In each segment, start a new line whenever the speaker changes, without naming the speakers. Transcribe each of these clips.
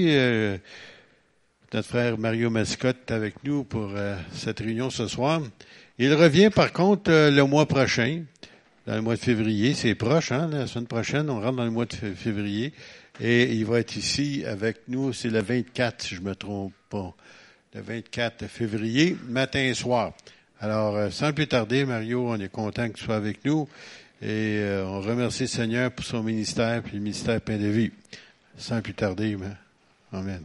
Euh, notre frère Mario Mascotte est avec nous pour euh, cette réunion ce soir. Il revient par contre euh, le mois prochain, dans le mois de février. C'est proche, hein, la semaine prochaine, on rentre dans le mois de février. Et il va être ici avec nous, c'est le 24, si je me trompe pas. Le 24 février, matin et soir. Alors, sans plus tarder, Mario, on est content que tu sois avec nous. Et on remercie le Seigneur pour son ministère, puis le ministère Pain de Vie. Sans plus tarder, Amen.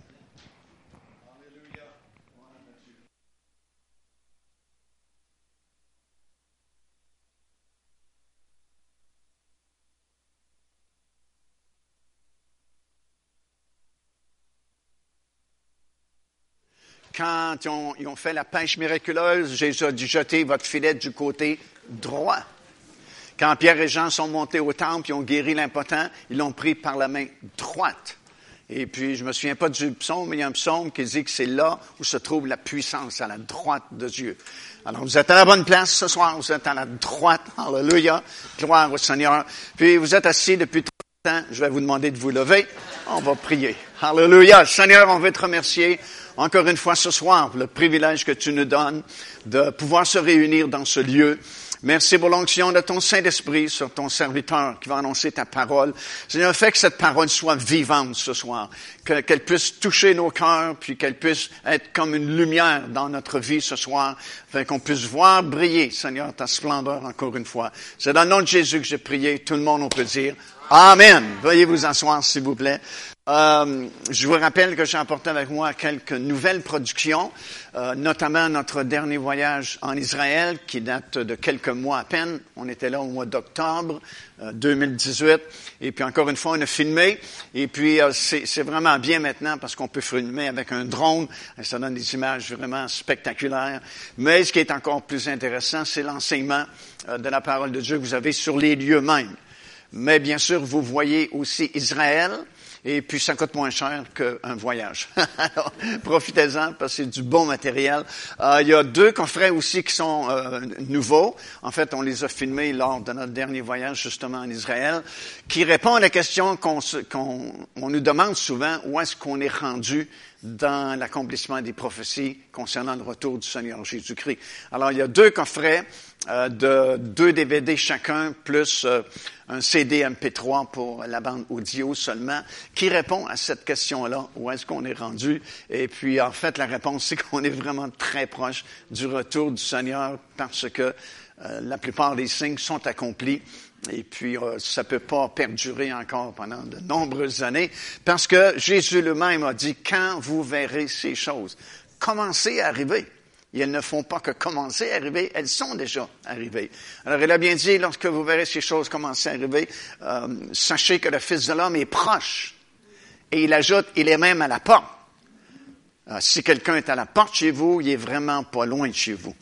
Quand ils ont, fait la pêche miraculeuse, Jésus a dit jetez votre filet du côté droit. Quand Pierre et Jean sont montés au temple, ils ont guéri l'impotent, ils l'ont pris par la main droite. Et puis, je me souviens pas du psaume, mais il y a un psaume qui dit que c'est là où se trouve la puissance, à la droite de Dieu. Alors, vous êtes à la bonne place ce soir, vous êtes à la droite. Alléluia. Gloire au Seigneur. Puis, vous êtes assis depuis tout temps. Je vais vous demander de vous lever. On va prier. Alléluia. Seigneur, on veut te remercier encore une fois ce soir pour le privilège que tu nous donnes de pouvoir se réunir dans ce lieu. Merci pour l'onction de ton Saint-Esprit sur ton serviteur qui va annoncer ta parole. Seigneur, fais que cette parole soit vivante ce soir, qu'elle puisse toucher nos cœurs, puis qu'elle puisse être comme une lumière dans notre vie ce soir, afin qu'on puisse voir briller, Seigneur, ta splendeur encore une fois. C'est dans le nom de Jésus que j'ai prié. Tout le monde, on peut dire Amen. Veuillez vous asseoir, s'il vous plaît. Euh, je vous rappelle que j'ai apporté avec moi quelques nouvelles productions, euh, notamment notre dernier voyage en Israël qui date de quelques mois à peine. On était là au mois d'octobre euh, 2018 et puis encore une fois on a filmé et puis euh, c'est vraiment bien maintenant parce qu'on peut filmer avec un drone et ça donne des images vraiment spectaculaires. Mais ce qui est encore plus intéressant, c'est l'enseignement euh, de la parole de Dieu que vous avez sur les lieux mêmes. Mais bien sûr, vous voyez aussi Israël, et puis ça coûte moins cher qu'un voyage. Alors, profitez-en parce que c'est du bon matériel. Euh, il y a deux coffrets aussi qui sont euh, nouveaux. En fait, on les a filmés lors de notre dernier voyage justement en Israël, qui répondent à la question qu'on on nous demande souvent, où est-ce qu'on est rendu dans l'accomplissement des prophéties concernant le retour du Seigneur Jésus-Christ. Alors, il y a deux coffrets euh, de deux DVD chacun, plus euh, un CD MP3 pour la bande audio seulement, qui répond à cette question-là, où est-ce qu'on est rendu? Et puis, en fait, la réponse, c'est qu'on est vraiment très proche du retour du Seigneur parce que euh, la plupart des signes sont accomplis et puis, euh, ça peut pas perdurer encore pendant de nombreuses années, parce que Jésus lui-même a dit, quand vous verrez ces choses, commencez à arriver. Et elles ne font pas que commencer à arriver, elles sont déjà arrivées. Alors, il a bien dit, lorsque vous verrez ces choses commencer à arriver, euh, sachez que le Fils de l'homme est proche. Et il ajoute, il est même à la porte. Euh, si quelqu'un est à la porte chez vous, il est vraiment pas loin de chez vous.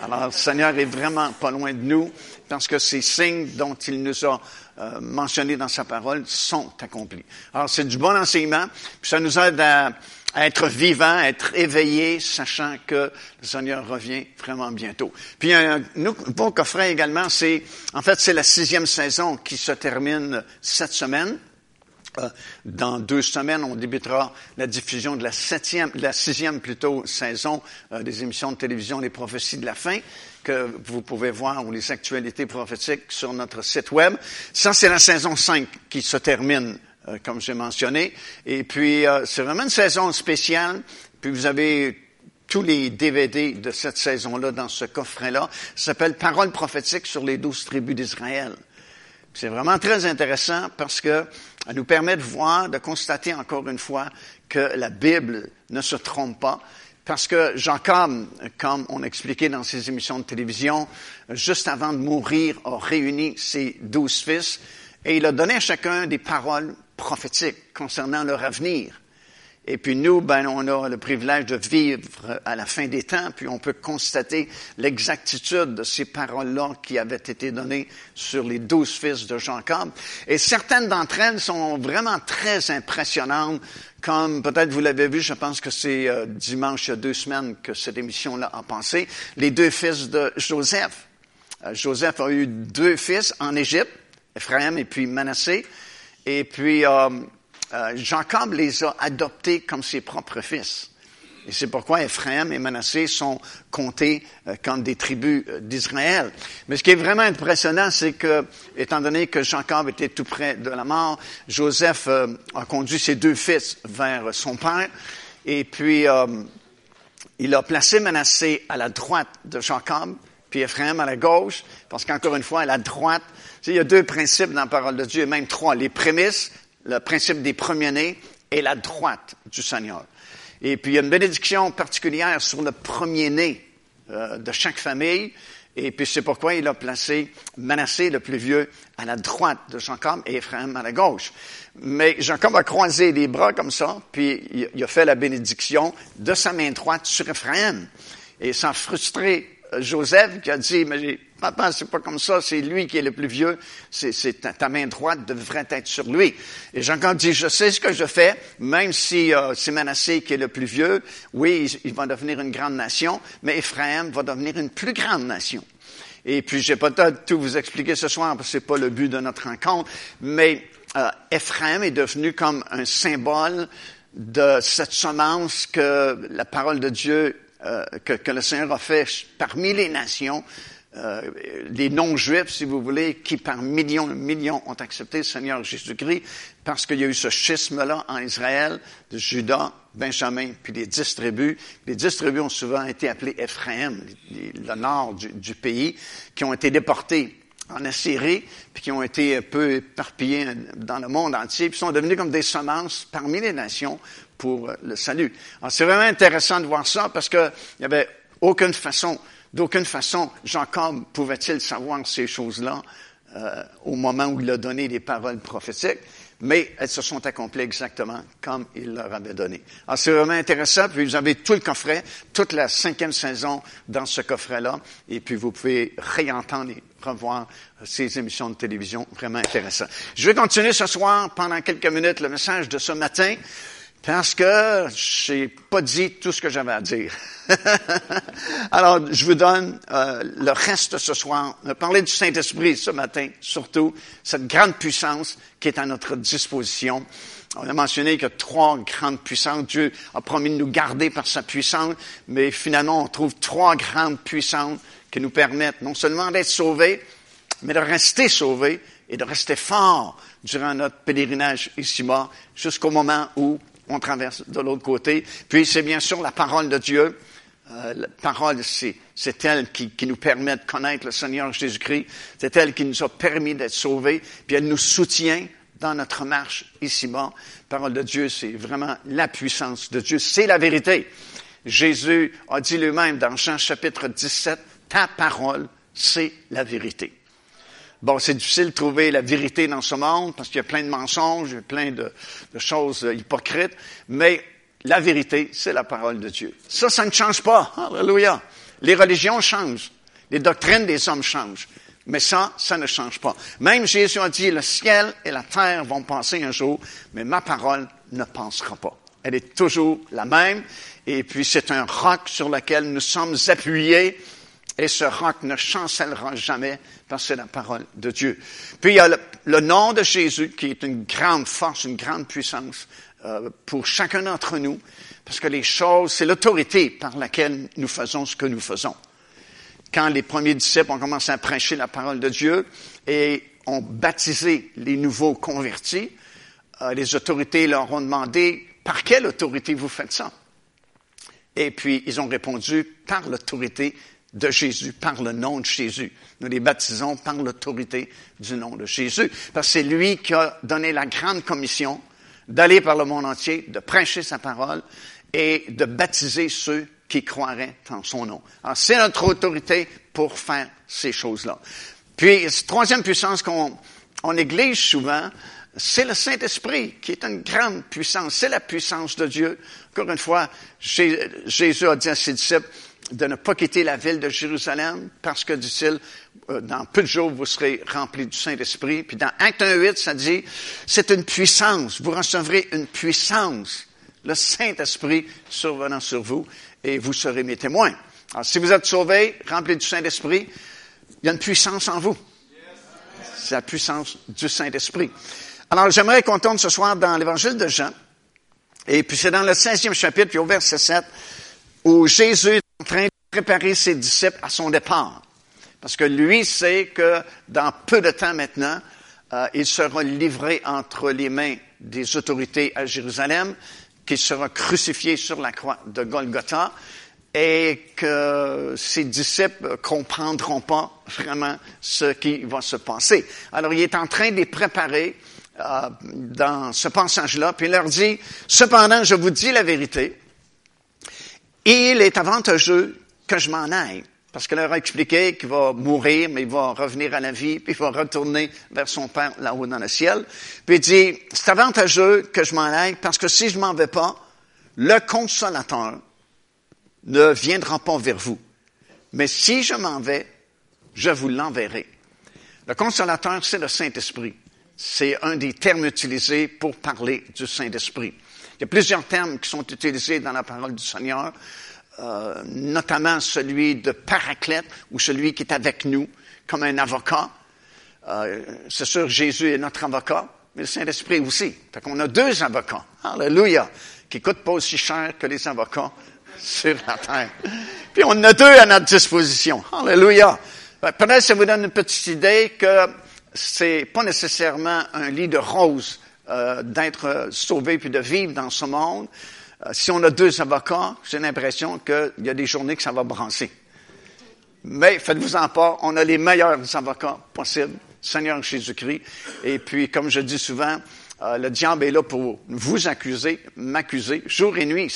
Alors, le Seigneur est vraiment pas loin de nous parce que ces signes dont il nous a euh, mentionnés dans sa parole sont accomplis. Alors, c'est du bon enseignement, puis ça nous aide à, être vivants, à être éveillés, sachant que le Seigneur revient vraiment bientôt. Puis un nouveau coffret également, c'est en fait c'est la sixième saison qui se termine cette semaine. Euh, dans deux semaines, on débutera la diffusion de la septième, la sixième plutôt saison euh, des émissions de télévision Les prophéties de la fin que vous pouvez voir ou les actualités prophétiques sur notre site web. Ça, c'est la saison 5 qui se termine, euh, comme j'ai mentionné. Et puis, c'est vraiment une saison spéciale. Puis vous avez tous les DVD de cette saison-là dans ce coffret-là. Ça s'appelle Paroles prophétiques sur les douze tribus d'Israël. C'est vraiment très intéressant parce que ça nous permet de voir, de constater encore une fois que la Bible ne se trompe pas. Parce que Jacob, comme on expliquait dans ses émissions de télévision, juste avant de mourir, a réuni ses douze fils et il a donné à chacun des paroles prophétiques concernant leur avenir. Et puis nous, ben, on a le privilège de vivre à la fin des temps, puis on peut constater l'exactitude de ces paroles-là qui avaient été données sur les douze fils de Jacob. Et certaines d'entre elles sont vraiment très impressionnantes, comme peut-être vous l'avez vu, je pense que c'est euh, dimanche il y a deux semaines que cette émission-là a passé, les deux fils de Joseph. Euh, Joseph a eu deux fils en Égypte, Ephraim et puis Manassé. Et puis, euh, euh, Jacob les a adoptés comme ses propres fils. Et c'est pourquoi Ephraim et Manassé sont comptés euh, comme des tribus euh, d'Israël. Mais ce qui est vraiment impressionnant, c'est que, étant donné que Jacob était tout près de la mort, Joseph a conduit ses deux fils vers son père, et puis il a placé Manassé à la droite de Jacob, puis Ephraim à la gauche, parce qu'encore une fois, à la droite, il y a deux principes dans la parole de Dieu, même trois. Les prémices, le principe des premiers-nés et la droite du Seigneur. Et puis il y a une bénédiction particulière sur le premier-né euh, de chaque famille. Et puis c'est pourquoi il a placé Manassé, le plus vieux, à la droite de Jacob et Ephraim à la gauche. Mais Jacob a croisé les bras comme ça, puis il a fait la bénédiction de sa main droite sur Ephraim. Et ça a Joseph qui a dit, mais papa, c'est pas comme ça, c'est lui qui est le plus vieux, c'est, ta, main droite devrait être sur lui. Et Jacob dit, je sais ce que je fais, même si euh, c'est Manassé qui est le plus vieux, oui, il, va devenir une grande nation, mais Ephraim va devenir une plus grande nation. Et puis, je vais pas tout vous expliquer ce soir, parce que c'est pas le but de notre rencontre, mais euh, Ephraim est devenu comme un symbole de cette semence que la parole de Dieu euh, que, le Seigneur a fait parmi les nations, euh, les non-juifs, si vous voulez, qui par millions et millions ont accepté le Seigneur Jésus-Christ, parce qu'il y a eu ce schisme-là en Israël, de Judas, Benjamin, puis les dix tribus. Les dix tribus ont souvent été appelées Ephraim, le nord du, du, pays, qui ont été déportés en Assyrie, puis qui ont été un peu éparpillés dans le monde entier, puis sont devenus comme des semences parmi les nations pour le salut. Alors, c'est vraiment intéressant de voir ça parce qu'il n'y avait aucune façon, d'aucune façon, Jacob pouvait-il savoir ces choses-là euh, au moment où il a donné les paroles prophétiques, mais elles se sont accomplies exactement comme il leur avait donné. Alors, c'est vraiment intéressant, puis vous avez tout le coffret, toute la cinquième saison dans ce coffret-là, et puis vous pouvez réentendre et revoir ces émissions de télévision vraiment intéressantes. Je vais continuer ce soir, pendant quelques minutes, le message de ce matin. Parce que j'ai pas dit tout ce que j'avais à dire. Alors, je vous donne euh, le reste ce soir. On a parlé du Saint-Esprit ce matin, surtout, cette grande puissance qui est à notre disposition. On a mentionné que trois grandes puissances. Dieu a promis de nous garder par sa puissance, mais finalement, on trouve trois grandes puissances qui nous permettent non seulement d'être sauvés, mais de rester sauvés et de rester forts durant notre pèlerinage ici-bas, jusqu'au moment où on traverse de l'autre côté. Puis c'est bien sûr la parole de Dieu. Euh, la parole, c'est, elle qui, qui, nous permet de connaître le Seigneur Jésus-Christ. C'est elle qui nous a permis d'être sauvés. Puis elle nous soutient dans notre marche ici-bas. La parole de Dieu, c'est vraiment la puissance de Dieu. C'est la vérité. Jésus a dit lui-même dans Jean chapitre 17, ta parole, c'est la vérité. Bon, c'est difficile de trouver la vérité dans ce monde parce qu'il y a plein de mensonges, plein de, de choses euh, hypocrites, mais la vérité, c'est la parole de Dieu. Ça, ça ne change pas. Alléluia. Les religions changent. Les doctrines des hommes changent. Mais ça, ça ne change pas. Même Jésus a dit, le ciel et la terre vont passer un jour, mais ma parole ne passera pas. Elle est toujours la même. Et puis, c'est un roc sur lequel nous sommes appuyés. Et ce roc ne chancellera jamais parce que c'est la parole de Dieu. Puis il y a le, nom de Jésus qui est une grande force, une grande puissance euh, pour chacun d'entre nous, parce que les choses, c'est l'autorité par laquelle nous faisons ce que nous faisons. Quand les premiers disciples ont commencé à prêcher la parole de Dieu et ont baptisé les nouveaux convertis, euh, les autorités leur ont demandé par quelle autorité vous faites ça? Et puis ils ont répondu par l'autorité de Jésus, par le nom de Jésus. Nous les baptisons par l'autorité du nom de Jésus, parce que c'est lui qui a donné la grande commission d'aller par le monde entier, de prêcher sa parole et de baptiser ceux qui croiraient en son nom. Alors, c'est notre autorité pour faire ces choses-là. Puis, troisième puissance qu'on on néglige souvent, c'est le Saint-Esprit qui est une grande puissance. C'est la puissance de Dieu. Encore une fois, Jésus a dit à ses disciples, de ne pas quitter la ville de Jérusalem parce que, dit-il, euh, dans peu de jours, vous serez remplis du Saint-Esprit. Puis dans Acte 1.8, ça dit, c'est une puissance. Vous recevrez une puissance. Le Saint-Esprit survenant sur vous et vous serez mes témoins. Alors, si vous êtes sauvés, remplis du Saint-Esprit, il y a une puissance en vous. C'est la puissance du Saint-Esprit. Alors, j'aimerais qu'on tourne ce soir dans l'évangile de Jean. Et puis, c'est dans le 16e chapitre, puis au verset 7, où Jésus train de préparer ses disciples à son départ. Parce que lui sait que dans peu de temps maintenant, euh, il sera livré entre les mains des autorités à Jérusalem, qu'il sera crucifié sur la croix de Golgotha et que ses disciples comprendront pas vraiment ce qui va se passer. Alors il est en train de les préparer euh, dans ce passage-là, puis il leur dit, cependant, je vous dis la vérité, il est avantageux que je m'en aille. Parce qu'il leur a expliqué qu'il va mourir, mais il va revenir à la vie, puis il va retourner vers son Père là-haut dans le ciel. Puis il dit, c'est avantageux que je m'en aille, parce que si je m'en vais pas, le consolateur ne viendra pas vers vous. Mais si je m'en vais, je vous l'enverrai. Le consolateur, c'est le Saint-Esprit. C'est un des termes utilisés pour parler du Saint-Esprit. Il y a plusieurs termes qui sont utilisés dans la parole du Seigneur. Euh, notamment celui de paraclète ou celui qui est avec nous comme un avocat. Euh, c'est sûr, Jésus est notre avocat, mais le Saint-Esprit aussi. Fait qu'on a deux avocats. Alléluia. Qui coûtent pas aussi cher que les avocats sur la terre. Puis on en a deux à notre disposition. Alléluia. Peut-être que ça vous donne une petite idée que c'est pas nécessairement un lit de rose euh, d'être sauvé puis de vivre dans ce monde. Euh, si on a deux avocats, j'ai l'impression qu'il y a des journées que ça va brasser. Mais faites-vous-en pas, on a les meilleurs avocats possibles, Seigneur Jésus-Christ. Et puis, comme je dis souvent, euh, le diable est là pour vous accuser, m'accuser, jour et nuit.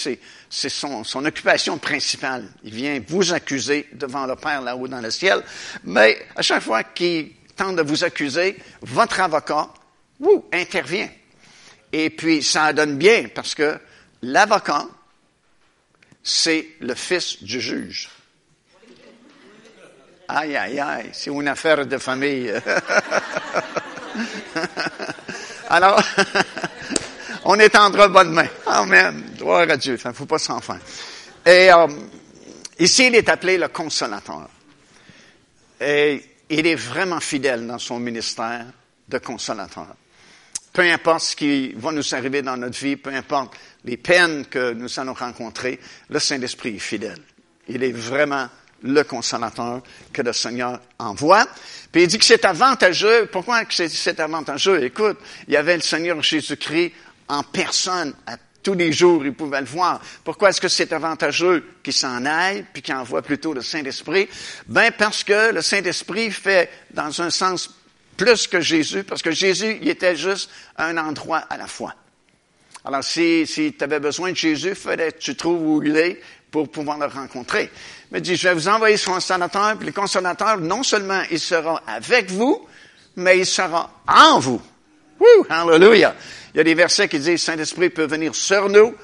C'est, son, occupation principale. Il vient vous accuser devant le Père là-haut dans le ciel. Mais à chaque fois qu'il tente de vous accuser, votre avocat, intervient. Et puis, ça donne bien parce que L'avocat, c'est le fils du juge. Aïe, aïe, aïe, c'est une affaire de famille. Alors, on est en droit bonne main. Amen. Gloire à Dieu. Il ne faut pas s'en faire. Et euh, ici, il est appelé le consolateur. Et il est vraiment fidèle dans son ministère de consolateur. Peu importe ce qui va nous arriver dans notre vie, peu importe les peines que nous allons rencontrer, le Saint-Esprit est fidèle. Il est vraiment le consolateur que le Seigneur envoie. Puis il dit que c'est avantageux. Pourquoi que c'est avantageux? Écoute, il y avait le Seigneur Jésus-Christ en personne à tous les jours, il pouvait le voir. Pourquoi est-ce que c'est avantageux qu'il s'en aille, puis qu'il envoie plutôt le Saint-Esprit? Ben, parce que le Saint-Esprit fait, dans un sens, plus que Jésus, parce que Jésus, il était juste un endroit à la fois. Alors, si, si tu avais besoin de Jésus, fallait que tu trouves où il est pour pouvoir le rencontrer. Mais dit, je vais vous envoyer son consolateur, puis le consolateur, non seulement il sera avec vous, mais il sera en vous. Wouh! Hallelujah! Il y a des versets qui disent, Saint-Esprit peut venir sur nous,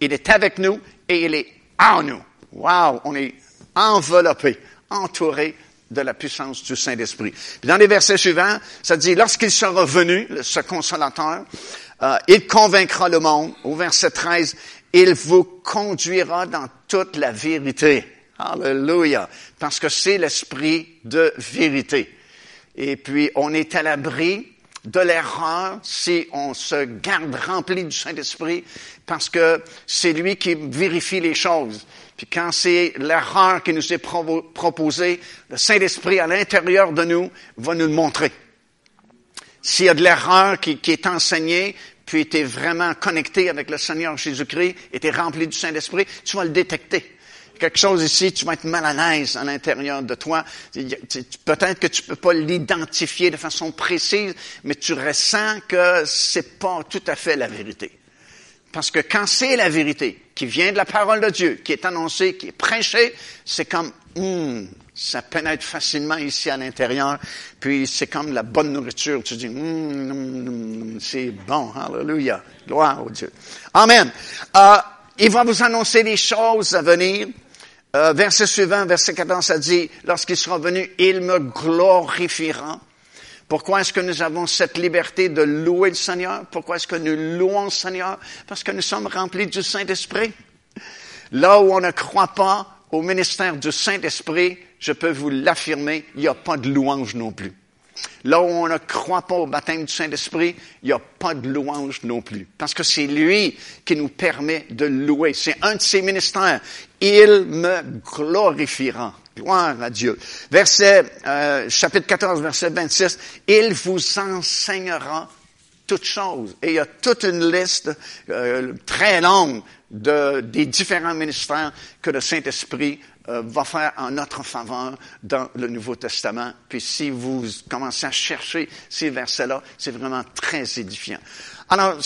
il est avec nous et il est en nous. Wow! On est enveloppé, entouré de la puissance du Saint-Esprit. Puis dans les versets suivants, ça dit, lorsqu'il sera venu, ce consolateur, euh, il convaincra le monde. Au verset 13, il vous conduira dans toute la vérité. Alléluia. Parce que c'est l'esprit de vérité. Et puis, on est à l'abri de l'erreur si on se garde rempli du Saint-Esprit parce que c'est lui qui vérifie les choses. Puis quand c'est l'erreur qui nous est proposée, le Saint-Esprit à l'intérieur de nous va nous le montrer. S'il y a de l'erreur qui, est enseignée, puis tu es vraiment connecté avec le Seigneur Jésus-Christ et tu rempli du Saint-Esprit, tu vas le détecter. Quelque chose ici, tu vas être mal à l'aise à l'intérieur de toi. Peut-être que tu peux pas l'identifier de façon précise, mais tu ressens que c'est pas tout à fait la vérité. Parce que quand c'est la vérité qui vient de la parole de Dieu, qui est annoncée, qui est prêchée, c'est comme, hum, ça pénètre facilement ici à l'intérieur, puis c'est comme la bonne nourriture. Tu dis, hum, c'est bon, hallelujah, gloire au Dieu. Amen. Euh, il va vous annoncer des choses à venir. Euh, verset suivant, verset 14, ça dit, lorsqu'il sera venu, il me glorifiera. Pourquoi est-ce que nous avons cette liberté de louer le Seigneur? Pourquoi est-ce que nous louons le Seigneur? Parce que nous sommes remplis du Saint-Esprit. Là où on ne croit pas au ministère du Saint-Esprit, je peux vous l'affirmer, il n'y a pas de louange non plus. Là où on ne croit pas au baptême du Saint-Esprit, il n'y a pas de louange non plus. Parce que c'est lui qui nous permet de louer. C'est un de ses ministères. Il me glorifiera. Gloire à Dieu. Verset, euh, chapitre 14, verset 26. Il vous enseignera toutes choses. Et il y a toute une liste euh, très longue de, des différents ministères que le Saint-Esprit euh, va faire en notre faveur dans le Nouveau Testament. Puis si vous commencez à chercher ces versets-là, c'est vraiment très édifiant. Alors,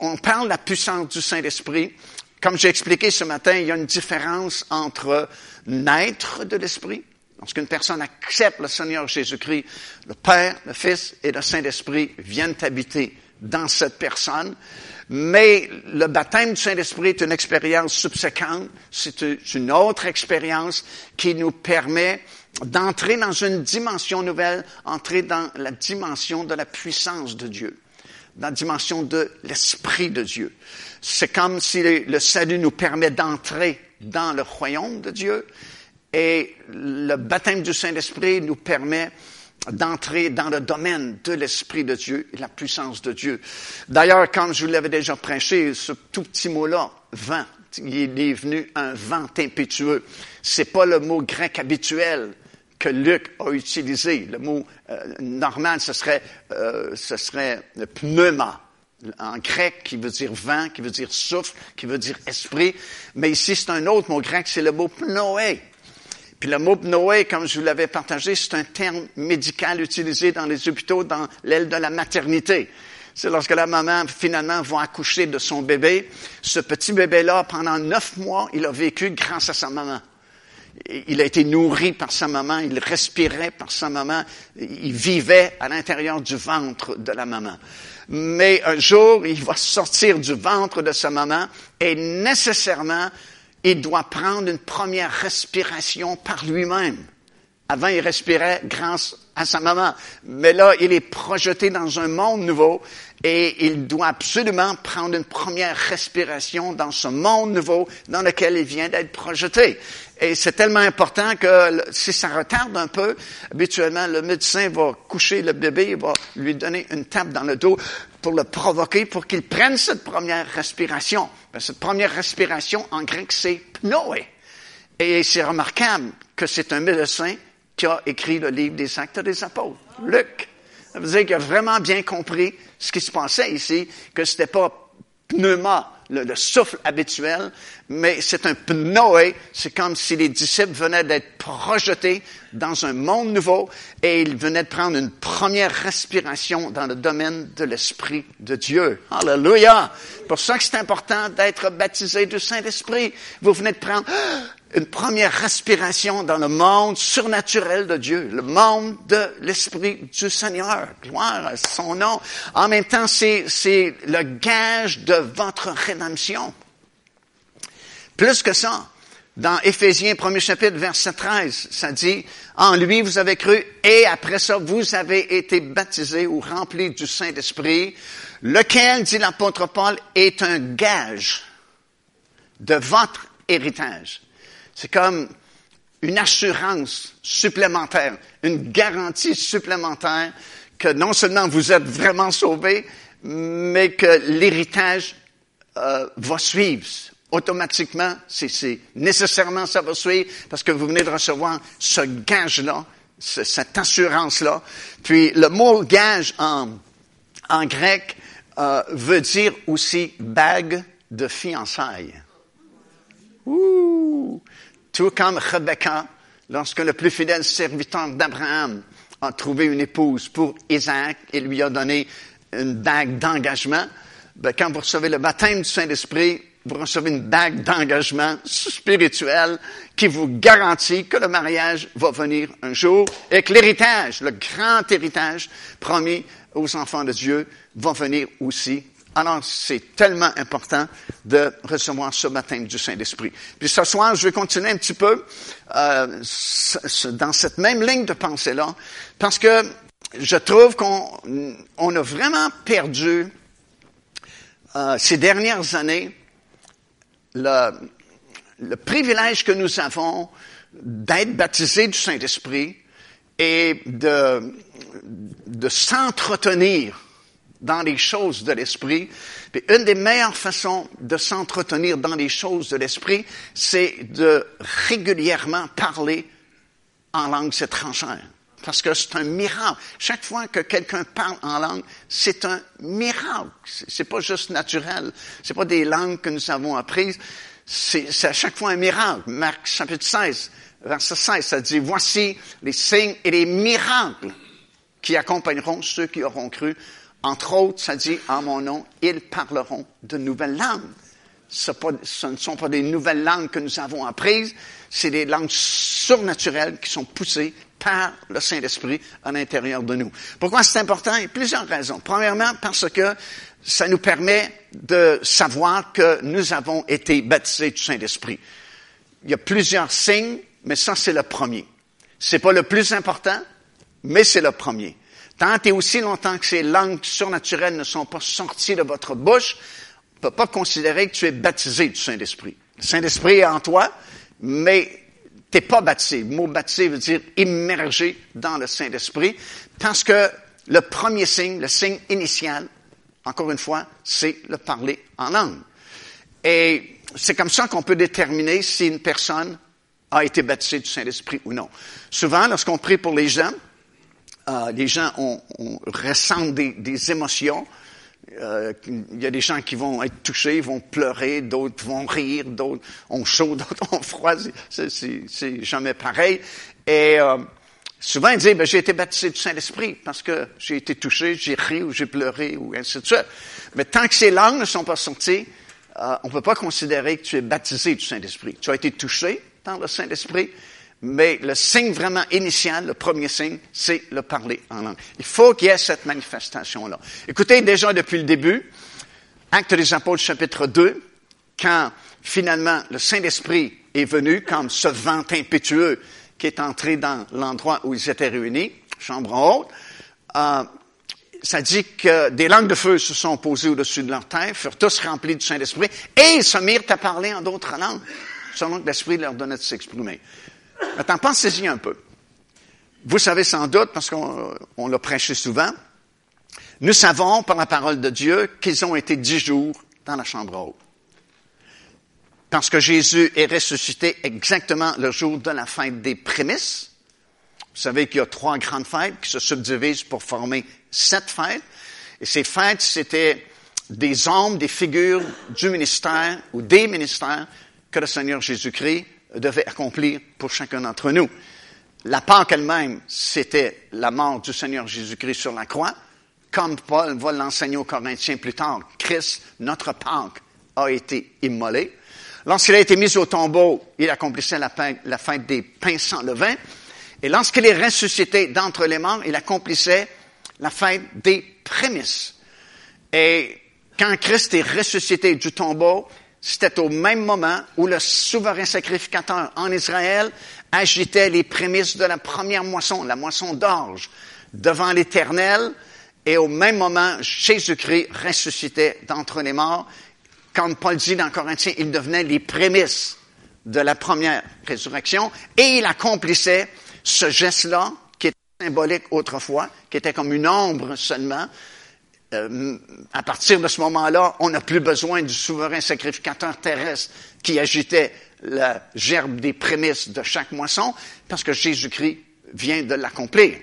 on parle de la puissance du Saint-Esprit. Comme j'ai expliqué ce matin, il y a une différence entre naître de l'Esprit. Lorsqu'une personne accepte le Seigneur Jésus-Christ, le Père, le Fils et le Saint-Esprit viennent habiter dans cette personne. Mais le baptême du Saint-Esprit est une expérience subséquente, c'est une autre expérience qui nous permet d'entrer dans une dimension nouvelle, entrer dans la dimension de la puissance de Dieu, dans la dimension de l'Esprit de Dieu. C'est comme si le salut nous permet d'entrer dans le royaume de Dieu et le baptême du Saint-Esprit nous permet d'entrer dans le domaine de l'Esprit de Dieu et la puissance de Dieu. D'ailleurs, comme je vous l'avais déjà prêché, ce tout petit mot-là, vent, il est venu un vent impétueux. C'est pas le mot grec habituel que Luc a utilisé. Le mot euh, normal, ce serait, euh, ce serait pneuma en grec qui veut dire vent, qui veut dire souffle, qui veut dire esprit. Mais ici, c'est un autre mot grec, c'est le mot pnoé. Puis le mot Noé, comme je vous l'avais partagé, c'est un terme médical utilisé dans les hôpitaux dans l'aile de la maternité. C'est lorsque la maman finalement va accoucher de son bébé. Ce petit bébé-là, pendant neuf mois, il a vécu grâce à sa maman. Il a été nourri par sa maman, il respirait par sa maman, il vivait à l'intérieur du ventre de la maman. Mais un jour, il va sortir du ventre de sa maman et nécessairement, il doit prendre une première respiration par lui-même. Avant, il respirait grâce à sa maman. Mais là, il est projeté dans un monde nouveau et il doit absolument prendre une première respiration dans ce monde nouveau dans lequel il vient d'être projeté. Et c'est tellement important que si ça retarde un peu, habituellement, le médecin va coucher le bébé, il va lui donner une tape dans le dos pour le provoquer, pour qu'il prenne cette première respiration. Ben, cette première respiration, en grec, c'est pnoé. Et c'est remarquable que c'est un médecin qui a écrit le livre des actes des apôtres, Luc. Ça veut dire qu'il a vraiment bien compris ce qui se passait ici, que c'était pas pneuma, le, souffle habituel, mais c'est un pnoé. C'est comme si les disciples venaient d'être projetés dans un monde nouveau et ils venaient de prendre une première respiration dans le domaine de l'Esprit de Dieu. Alléluia! Pour ça que c'est important d'être baptisé du Saint-Esprit. Vous venez de prendre une première respiration dans le monde surnaturel de Dieu, le monde de l'Esprit du Seigneur. Gloire à son nom. En même temps, c'est le gage de votre rédemption. Plus que ça, dans Éphésiens 1er chapitre, verset 13, ça dit, en lui vous avez cru et après ça vous avez été baptisés ou remplis du Saint-Esprit, lequel, dit l'apôtre Paul, est un gage de votre héritage. C'est comme une assurance supplémentaire, une garantie supplémentaire que non seulement vous êtes vraiment sauvés, mais que l'héritage euh, va suivre automatiquement. C'est nécessairement ça va suivre parce que vous venez de recevoir ce gage-là, cette assurance-là. Puis le mot gage en, grec euh, veut dire aussi bague de fiançailles. Ouh! Tout comme Rebecca, lorsque le plus fidèle serviteur d'Abraham a trouvé une épouse pour Isaac et lui a donné une bague d'engagement, ben, quand vous recevez le baptême du Saint-Esprit, vous recevez une bague d'engagement spirituel qui vous garantit que le mariage va venir un jour et que l'héritage, le grand héritage promis aux enfants de Dieu, va venir aussi alors, c'est tellement important de recevoir ce baptême du Saint-Esprit. Puis ce soir, je vais continuer un petit peu euh, dans cette même ligne de pensée-là, parce que je trouve qu'on on a vraiment perdu euh, ces dernières années le, le privilège que nous avons d'être baptisés du Saint-Esprit et de s'entretenir dans les choses de l'esprit. Une des meilleures façons de s'entretenir dans les choses de l'esprit, c'est de régulièrement parler en langue étrangère. Parce que c'est un miracle. Chaque fois que quelqu'un parle en langue, c'est un miracle. C'est pas juste naturel. C'est pas des langues que nous avons apprises. C'est à chaque fois un miracle. Marc chapitre 16, verset 16, ça dit, voici les signes et les miracles qui accompagneront ceux qui auront cru. Entre autres, ça dit, en mon nom, ils parleront de nouvelles langues. Ce, ne sont pas des nouvelles langues que nous avons apprises, c'est des langues surnaturelles qui sont poussées par le Saint-Esprit à l'intérieur de nous. Pourquoi c'est important? Il y a plusieurs raisons. Premièrement, parce que ça nous permet de savoir que nous avons été baptisés du Saint-Esprit. Il y a plusieurs signes, mais ça, c'est le premier. C'est pas le plus important, mais c'est le premier. Tant et aussi longtemps que ces langues surnaturelles ne sont pas sorties de votre bouche, ne peut pas considérer que tu es baptisé du Saint-Esprit. Le Saint-Esprit est en toi, mais t'es pas baptisé. Le mot baptisé veut dire immergé dans le Saint-Esprit, parce que le premier signe, le signe initial, encore une fois, c'est le parler en langue. Et c'est comme ça qu'on peut déterminer si une personne a été baptisée du Saint-Esprit ou non. Souvent, lorsqu'on prie pour les gens, euh, les gens ont, ressentent des, émotions. Euh, il y a des gens qui vont être touchés, vont pleurer, d'autres vont rire, d'autres ont chaud, d'autres ont froid. C'est jamais pareil. Et euh, souvent, ils disent, ben, j'ai été baptisé du Saint-Esprit parce que j'ai été touché, j'ai ri ou j'ai pleuré ou ainsi de suite. Mais tant que ces langues ne sont pas sorties, on ne peut pas considérer que tu es baptisé du Saint-Esprit. Tu as été touché par le Saint-Esprit, mais le signe vraiment initial, le premier signe, c'est le parler en langue. Il faut qu'il y ait cette manifestation-là. Écoutez, déjà depuis le début, Acte des Apôtres chapitre 2, quand finalement le Saint-Esprit est venu comme ce vent impétueux qui est entré dans l'endroit où ils étaient réunis, chambre haute, euh, ça dit que des langues de feu se sont posées au-dessus de leur tête, furent tous remplis du Saint-Esprit, et ils se mirent à parler en d'autres langues, selon que l'Esprit leur donnait de s'exprimer. Maintenant, pensez-y un peu. Vous savez sans doute, parce qu'on l'a prêché souvent, nous savons par la parole de Dieu qu'ils ont été dix jours dans la chambre haute. Parce que Jésus est ressuscité exactement le jour de la fête des prémices. Vous savez qu'il y a trois grandes fêtes qui se subdivisent pour former sept fêtes. Et ces fêtes, c'était des hommes, des figures du ministère ou des ministères que le Seigneur Jésus-Christ devait accomplir pour chacun d'entre nous. La Pâque elle-même, c'était la mort du Seigneur Jésus-Christ sur la croix. Comme Paul va l'enseigner aux Corinthiens plus tard, Christ, notre Pâque, a été immolé. Lorsqu'il a été mis au tombeau, il accomplissait la fête, des pains sans levain. Et lorsqu'il est ressuscité d'entre les morts, il accomplissait la fête des prémices. Et quand Christ est ressuscité du tombeau, c'était au même moment où le souverain sacrificateur en Israël agitait les prémices de la première moisson, la moisson d'orge, devant l'Éternel, et au même moment, Jésus-Christ ressuscitait d'entre les morts. Comme Paul dit dans Corinthiens, il devenait les prémices de la première résurrection, et il accomplissait ce geste-là, qui était symbolique autrefois, qui était comme une ombre seulement, euh, à partir de ce moment-là, on n'a plus besoin du souverain sacrificateur terrestre qui agitait la gerbe des prémices de chaque moisson, parce que Jésus-Christ vient de l'accomplir.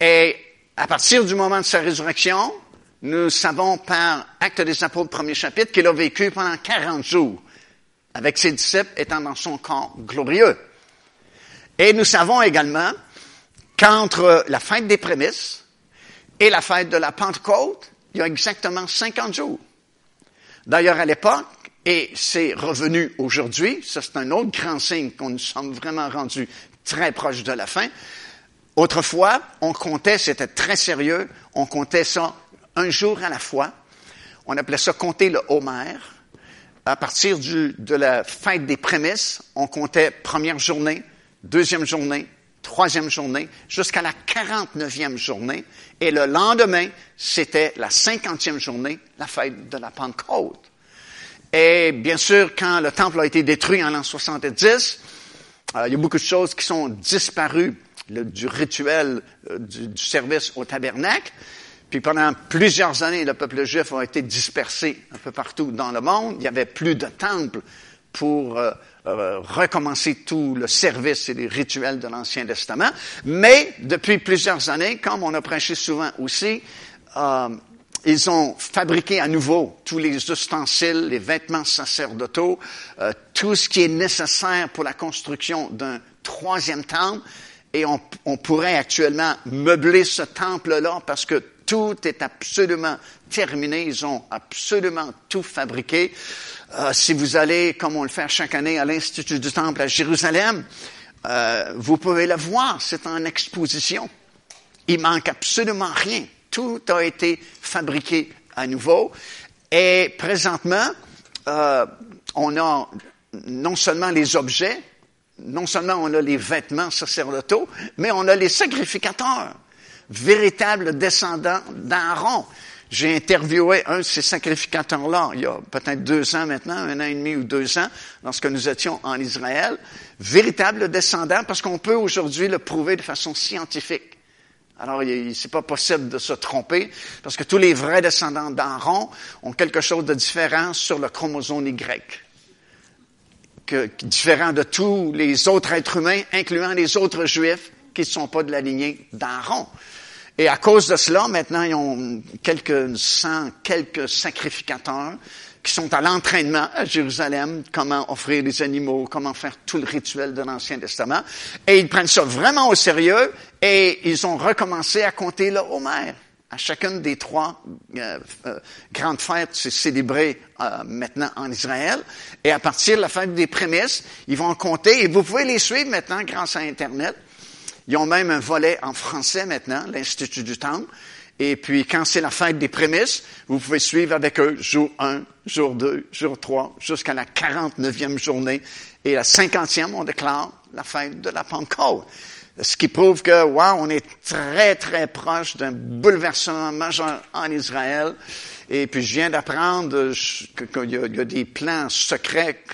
Et à partir du moment de sa résurrection, nous savons par Acte des Apôtres, premier chapitre, qu'il a vécu pendant 40 jours avec ses disciples étant dans son corps glorieux. Et nous savons également qu'entre la fête des prémices et la fête de la Pentecôte, il y a exactement 50 jours. D'ailleurs, à l'époque, et c'est revenu aujourd'hui, ça c'est un autre grand signe qu'on nous sommes vraiment rendus très proches de la fin. Autrefois, on comptait, c'était très sérieux, on comptait ça un jour à la fois. On appelait ça compter le Homer. À partir du, de la fête des prémices, on comptait première journée, deuxième journée, troisième journée, jusqu'à la 49e journée. Et le lendemain, c'était la cinquantième journée, la fête de la Pentecôte. Et bien sûr, quand le temple a été détruit en l'an 70, euh, il y a beaucoup de choses qui sont disparues du rituel du, du, service au tabernacle. Puis pendant plusieurs années, le peuple juif a été dispersé un peu partout dans le monde. Il n'y avait plus de temple pour euh, euh, recommencer tout le service et les rituels de l'Ancien Testament. Mais depuis plusieurs années, comme on a prêché souvent aussi, euh, ils ont fabriqué à nouveau tous les ustensiles, les vêtements sacerdotaux, euh, tout ce qui est nécessaire pour la construction d'un troisième temple. Et on, on pourrait actuellement meubler ce temple-là parce que tout est absolument terminé. Ils ont absolument tout fabriqué. Euh, si vous allez, comme on le fait chaque année, à l'Institut du Temple à Jérusalem, euh, vous pouvez le voir. C'est en exposition. Il manque absolument rien. Tout a été fabriqué à nouveau. Et présentement, euh, on a non seulement les objets, non seulement on a les vêtements sacerdotaux, mais on a les sacrificateurs véritable descendant d'Aaron. J'ai interviewé un de ces sacrificateurs-là il y a peut-être deux ans maintenant, un an et demi ou deux ans, lorsque nous étions en Israël. Véritable descendant, parce qu'on peut aujourd'hui le prouver de façon scientifique. Alors, c'est pas possible de se tromper, parce que tous les vrais descendants d'Aaron ont quelque chose de différent sur le chromosome Y. Différent de tous les autres êtres humains, incluant les autres juifs qui ne sont pas de la lignée d'Aaron. Et à cause de cela, maintenant, ils ont quelques cent, quelques sacrificateurs qui sont à l'entraînement à Jérusalem, comment offrir les animaux, comment faire tout le rituel de l'Ancien Testament. Et ils prennent ça vraiment au sérieux et ils ont recommencé à compter le Homer. À chacune des trois euh, euh, grandes fêtes, c'est célébré euh, maintenant en Israël. Et à partir de la fête des prémices, ils vont compter et vous pouvez les suivre maintenant grâce à Internet. Ils ont même un volet en français maintenant, l'Institut du Temple. Et puis, quand c'est la fête des prémices, vous pouvez suivre avec eux jour 1, jour 2, jour 3, jusqu'à la 49e journée. Et la 50e, on déclare la fête de la Pentecôte. Ce qui prouve que, wow, on est très, très proche d'un bouleversement majeur en Israël. Et puis, je viens d'apprendre qu'il y, a des plans secrets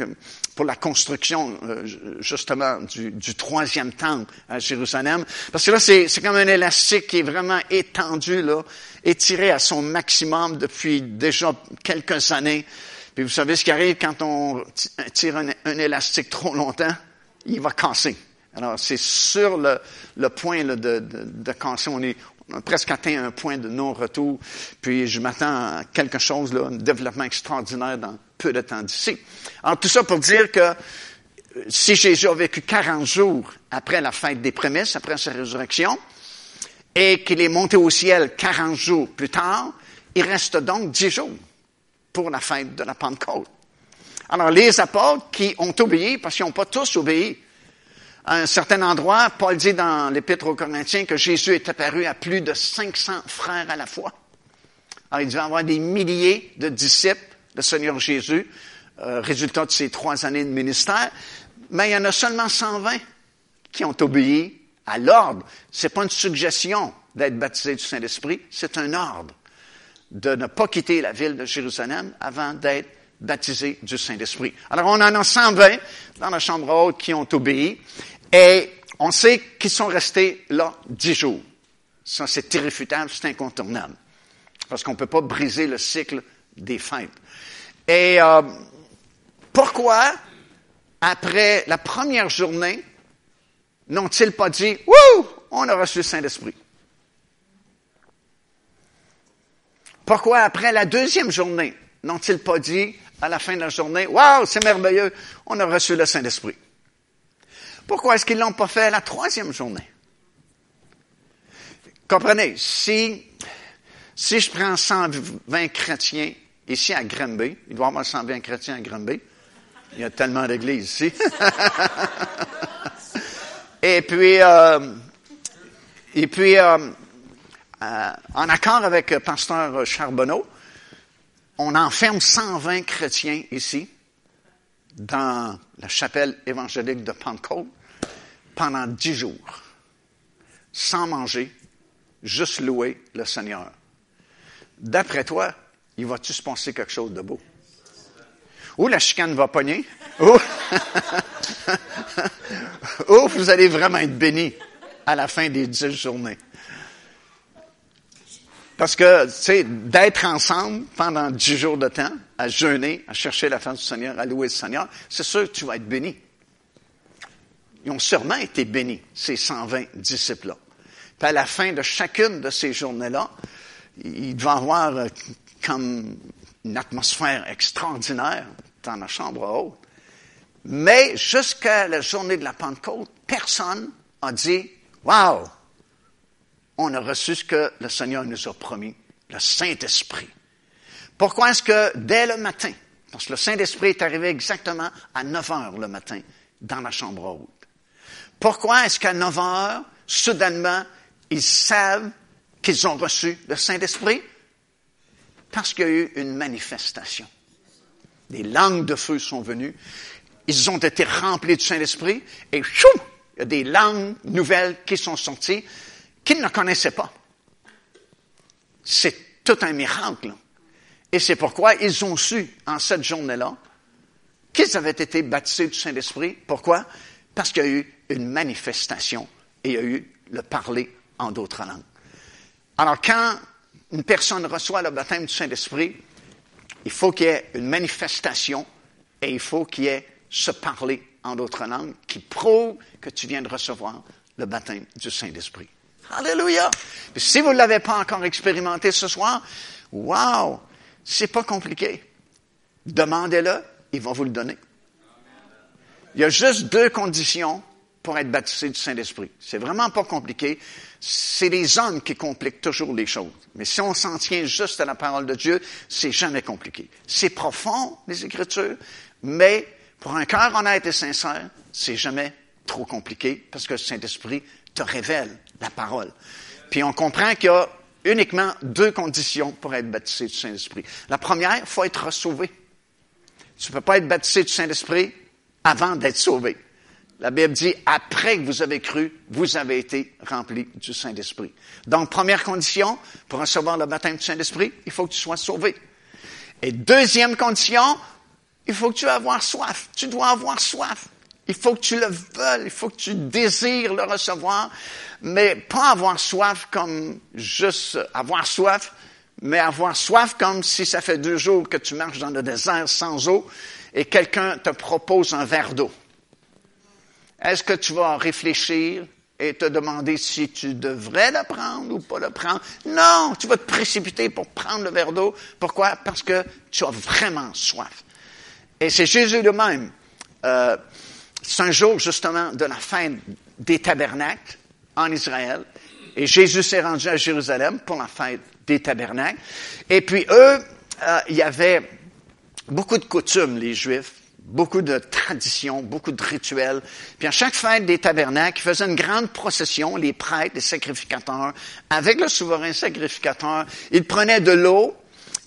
pour la construction euh, justement du, du, troisième temple à Jérusalem. Parce que là, c'est, c'est comme un élastique qui est vraiment étendu, là, étiré à son maximum depuis déjà quelques années. Puis vous savez ce qui arrive quand on tire un, un élastique trop longtemps? Il va casser. Alors, c'est sur le, le point là, de, de, de casser. On est, on a presque atteint un point de non-retour. Puis je m'attends à quelque chose, là, un développement extraordinaire dans peu de temps d'ici. Alors tout ça pour dire que euh, si Jésus a vécu 40 jours après la fête des prémices, après sa résurrection, et qu'il est monté au ciel 40 jours plus tard, il reste donc 10 jours pour la fête de la Pentecôte. Alors les apôtres qui ont obéi, parce qu'ils n'ont pas tous obéi, à un certain endroit, Paul dit dans l'Épître aux Corinthiens que Jésus est apparu à plus de 500 frères à la fois. Alors, il devait avoir des milliers de disciples, le Seigneur Jésus, euh, résultat de ces trois années de ministère. Mais il y en a seulement 120 qui ont obéi à l'ordre. C'est pas une suggestion d'être baptisé du Saint-Esprit, c'est un ordre de ne pas quitter la ville de Jérusalem avant d'être baptisé du Saint-Esprit. Alors, on en a 120 dans la chambre haute qui ont obéi. Et on sait qu'ils sont restés là dix jours. Ça, c'est irréfutable, c'est incontournable. Parce qu'on ne peut pas briser le cycle des fêtes. Et euh, pourquoi, après la première journée, n'ont-ils pas dit, Wouh, on a reçu le Saint-Esprit? Pourquoi, après la deuxième journée, n'ont-ils pas dit, à la fin de la journée, Waouh, c'est merveilleux, on a reçu le Saint-Esprit? Pourquoi est-ce qu'ils l'ont pas fait la troisième journée? Comprenez, si, si je prends 120 chrétiens ici à Granby, il doit y avoir 120 chrétiens à Granby, il y a tellement d'églises ici. et puis, euh, et puis euh, euh, en accord avec pasteur Charbonneau, on enferme 120 chrétiens ici dans la chapelle évangélique de Pentecôte pendant dix jours, sans manger, juste louer le Seigneur. D'après toi, il va-tu se penser quelque chose de beau? Ou la chicane va pogner, ou, ou vous allez vraiment être béni. à la fin des dix journées? Parce que, tu sais, d'être ensemble pendant dix jours de temps, à jeûner, à chercher la face du Seigneur, à louer le Seigneur, c'est sûr que tu vas être béni. Ils ont sûrement été bénis, ces 120 disciples-là. Puis à la fin de chacune de ces journées-là, il va y avoir euh, comme une atmosphère extraordinaire dans la chambre haute. Mais jusqu'à la journée de la Pentecôte, personne a dit, wow, on a reçu ce que le Seigneur nous a promis, le Saint-Esprit. Pourquoi est-ce que dès le matin, parce que le Saint-Esprit est arrivé exactement à 9 heures le matin dans la chambre haute, pourquoi est-ce qu'à 9 heures, soudainement, ils savent qu'ils ont reçu le Saint-Esprit? Parce qu'il y a eu une manifestation. Des langues de feu sont venues. Ils ont été remplis du Saint-Esprit et chou, il y a des langues nouvelles qui sont sorties qu'ils ne connaissaient pas? C'est tout un miracle. Et c'est pourquoi ils ont su, en cette journée-là, qu'ils avaient été baptisés du Saint-Esprit. Pourquoi? Parce qu'il y a eu une manifestation et il y a eu le parler en d'autres langues. Alors, quand une personne reçoit le baptême du Saint-Esprit, il faut qu'il y ait une manifestation et il faut qu'il y ait se parler en d'autres langues qui prouve que tu viens de recevoir le baptême du Saint-Esprit. Alléluia! si vous ne l'avez pas encore expérimenté ce soir, wow! C'est pas compliqué. Demandez-le, il va vous le donner. Il y a juste deux conditions pour être baptisé du Saint-Esprit. C'est vraiment pas compliqué. C'est les hommes qui compliquent toujours les choses. Mais si on s'en tient juste à la parole de Dieu, c'est jamais compliqué. C'est profond, les Écritures, mais pour un cœur honnête et sincère, c'est jamais trop compliqué parce que le Saint-Esprit te révèle la parole. Puis on comprend qu'il y a uniquement deux conditions pour être baptisé du Saint-Esprit. La première, il faut être sauvé. Tu ne peux pas être baptisé du Saint-Esprit avant d'être sauvé. La Bible dit, après que vous avez cru, vous avez été rempli du Saint-Esprit. Donc, première condition, pour recevoir le baptême du Saint-Esprit, il faut que tu sois sauvé. Et deuxième condition, il faut que tu aies soif. Tu dois avoir soif. Il faut que tu le veuilles, il faut que tu désires le recevoir, mais pas avoir soif comme juste avoir soif, mais avoir soif comme si ça fait deux jours que tu marches dans le désert sans eau et quelqu'un te propose un verre d'eau. Est-ce que tu vas réfléchir et te demander si tu devrais le prendre ou pas le prendre? Non, tu vas te précipiter pour prendre le verre d'eau. Pourquoi? Parce que tu as vraiment soif. Et c'est Jésus lui-même. C'est un jour justement de la fin des tabernacles en Israël. Et Jésus s'est rendu à Jérusalem pour la fête des tabernacles. Et puis eux, euh, il y avait beaucoup de coutumes, les Juifs, beaucoup de traditions, beaucoup de rituels. Puis à chaque fête des tabernacles, ils faisaient une grande procession, les prêtres, les sacrificateurs, avec le souverain sacrificateur. Ils prenaient de l'eau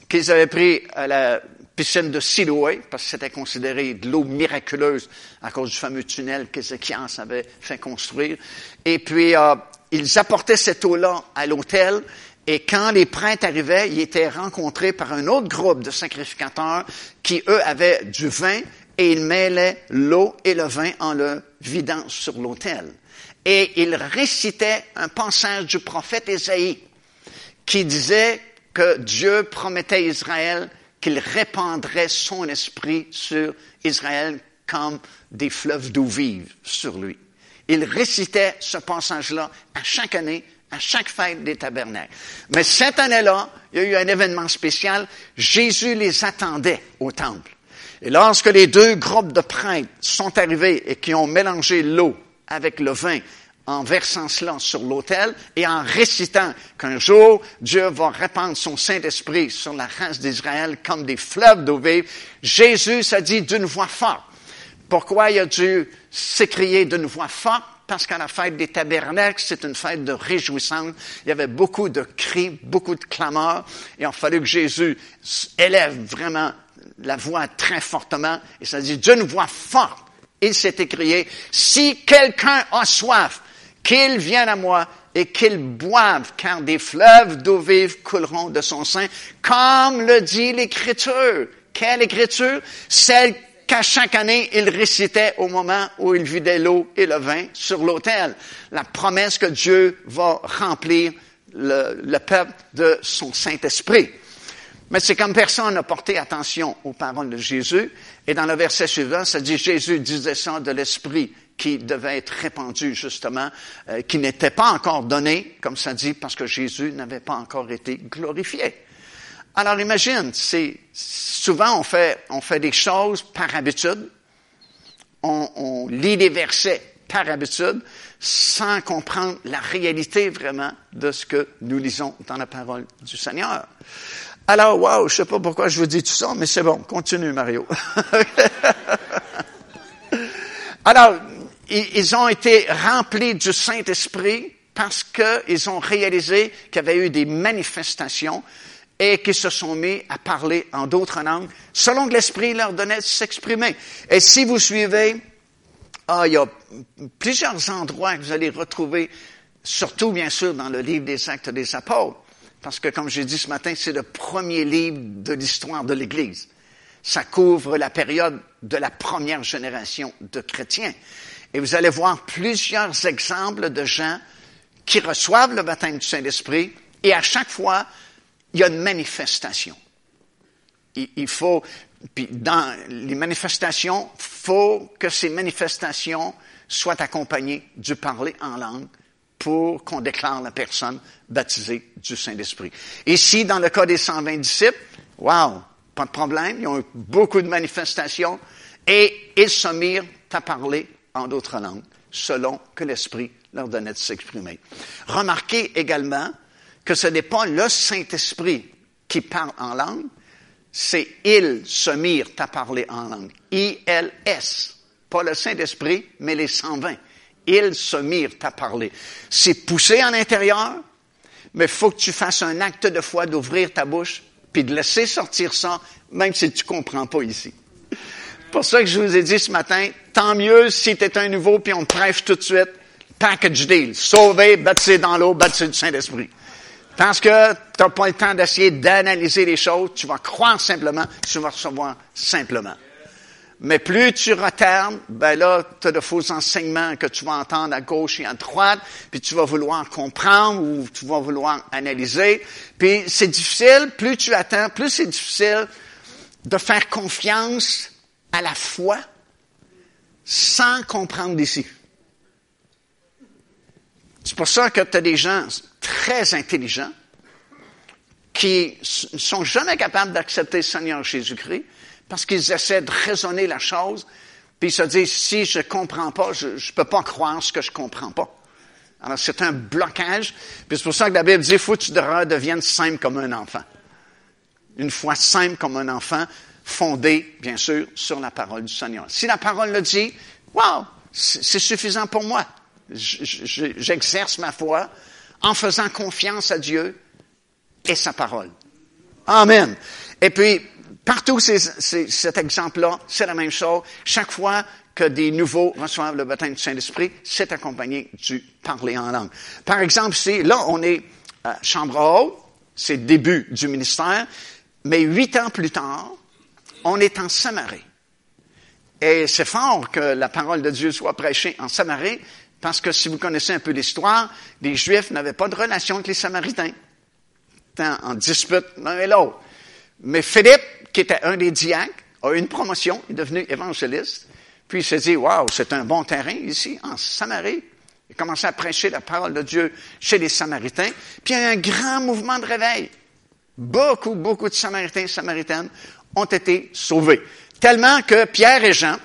qu'ils avaient pris à la piscine de Siloé, parce que c'était considéré de l'eau miraculeuse à cause du fameux tunnel qu'Ézéchias avait fait construire. Et puis, euh, ils apportaient cette eau-là à l'autel, et quand les prêtres arrivaient, ils étaient rencontrés par un autre groupe de sacrificateurs qui, eux, avaient du vin, et ils mêlaient l'eau et le vin en le vidant sur l'autel. Et ils récitaient un passage du prophète Ésaïe qui disait que Dieu promettait à Israël qu'il répandrait son esprit sur Israël comme des fleuves d'eau vive sur lui. Il récitait ce passage-là à chaque année, à chaque fête des tabernacles. Mais cette année-là, il y a eu un événement spécial. Jésus les attendait au temple. Et lorsque les deux groupes de prêtres sont arrivés et qui ont mélangé l'eau avec le vin en versant cela sur l'autel et en récitant qu'un jour Dieu va répandre son Saint-Esprit sur la race d'Israël comme des fleuves d'eau vive, Jésus s'est dit d'une voix forte. Pourquoi il a dû s'écrier d'une voix forte? Parce qu'à la fête des tabernacles, c'est une fête de réjouissance. Il y avait beaucoup de cris, beaucoup de clameurs, et il a fallu que Jésus élève vraiment la voix très fortement, et ça dit d'une voix forte. Il s'est écrié, si quelqu'un a soif, qu'il vienne à moi et qu'il boive, car des fleuves d'eau vive couleront de son sein, comme le dit l'Écriture. Quelle Écriture? Celle qu'à chaque année, il récitait au moment où il vidait l'eau et le vin sur l'autel. La promesse que Dieu va remplir le, le peuple de son Saint-Esprit. Mais c'est comme personne n'a porté attention aux paroles de Jésus. Et dans le verset suivant, ça dit Jésus disait ça de l'Esprit qui devait être répandu justement, euh, qui n'était pas encore donné, comme ça dit, parce que Jésus n'avait pas encore été glorifié. Alors imagine, c'est souvent on fait on fait des choses par habitude, on, on lit des versets par habitude, sans comprendre la réalité vraiment de ce que nous lisons dans la parole du Seigneur. Alors, wow, je sais pas pourquoi je vous dis tout ça, mais c'est bon, continue Mario. Alors, ils ont été remplis du Saint-Esprit parce qu'ils ont réalisé qu'il y avait eu des manifestations et qu'ils se sont mis à parler en d'autres langues selon que l'Esprit leur donnait de s'exprimer. Et si vous suivez, ah, il y a plusieurs endroits que vous allez retrouver, surtout bien sûr dans le livre des Actes des Apôtres, parce que comme j'ai dit ce matin, c'est le premier livre de l'histoire de l'Église. Ça couvre la période de la première génération de chrétiens. Et vous allez voir plusieurs exemples de gens qui reçoivent le baptême du Saint-Esprit et à chaque fois, il y a une manifestation. Il, faut, puis dans les manifestations, faut que ces manifestations soient accompagnées du parler en langue pour qu'on déclare la personne baptisée du Saint-Esprit. Ici, dans le cas des 120 disciples, wow, pas de problème, ils ont eu beaucoup de manifestations et ils se mirent à parler en d'autres langues, selon que l'Esprit leur donnait de s'exprimer. Remarquez également que ce n'est pas le Saint-Esprit qui parle en langue, c'est ils se mirent à parler en langue. I-L-S. Pas le Saint-Esprit, mais les 120. Ils se mirent à parler. C'est poussé en intérieur, mais il faut que tu fasses un acte de foi d'ouvrir ta bouche puis de laisser sortir ça, même si tu comprends pas ici pour ça que je vous ai dit ce matin, tant mieux si tu es un nouveau puis on te prêche tout de suite. Package deal. Sauvé, baptisé dans l'eau, baptisé du Saint-Esprit. Parce que tu n'as pas le temps d'essayer d'analyser les choses, tu vas croire simplement, tu vas recevoir simplement. Mais plus tu retardes, ben là, tu as de faux enseignements que tu vas entendre à gauche et à droite, puis tu vas vouloir comprendre ou tu vas vouloir analyser. Puis c'est difficile, plus tu attends, plus c'est difficile de faire confiance à la foi sans comprendre d'ici. C'est pour ça que tu as des gens très intelligents qui ne sont jamais capables d'accepter le Seigneur Jésus-Christ parce qu'ils essaient de raisonner la chose, puis ils se disent, si je ne comprends pas, je ne peux pas croire ce que je ne comprends pas. Alors c'est un blocage, puis c'est pour ça que la Bible dit, il faut que tu deviennes simple comme un enfant. Une foi simple comme un enfant, fondée, bien sûr, sur la parole du Seigneur. Si la parole le dit, wow, c'est suffisant pour moi. J'exerce ma foi en faisant confiance à Dieu et sa parole. Amen. Et puis, partout cet exemple-là, c'est la même chose. Chaque fois que des nouveaux reçoivent le baptême du Saint-Esprit, c'est accompagné du parler en langue. Par exemple, ici, là, on est à Chambre haute, c'est le début du ministère, mais huit ans plus tard, on est en Samarie. Et c'est fort que la parole de Dieu soit prêchée en Samarie, parce que si vous connaissez un peu l'histoire, les Juifs n'avaient pas de relation avec les Samaritains. en dispute l'un et l'autre. Mais Philippe, qui était un des diacres, a eu une promotion, il est devenu évangéliste. Puis il s'est dit, waouh, c'est un bon terrain ici, en Samarie. Il a commencé à prêcher la parole de Dieu chez les Samaritains. Puis il y a eu un grand mouvement de réveil. Beaucoup, beaucoup de Samaritains et Samaritaines ont été sauvés. Tellement que Pierre et Jean,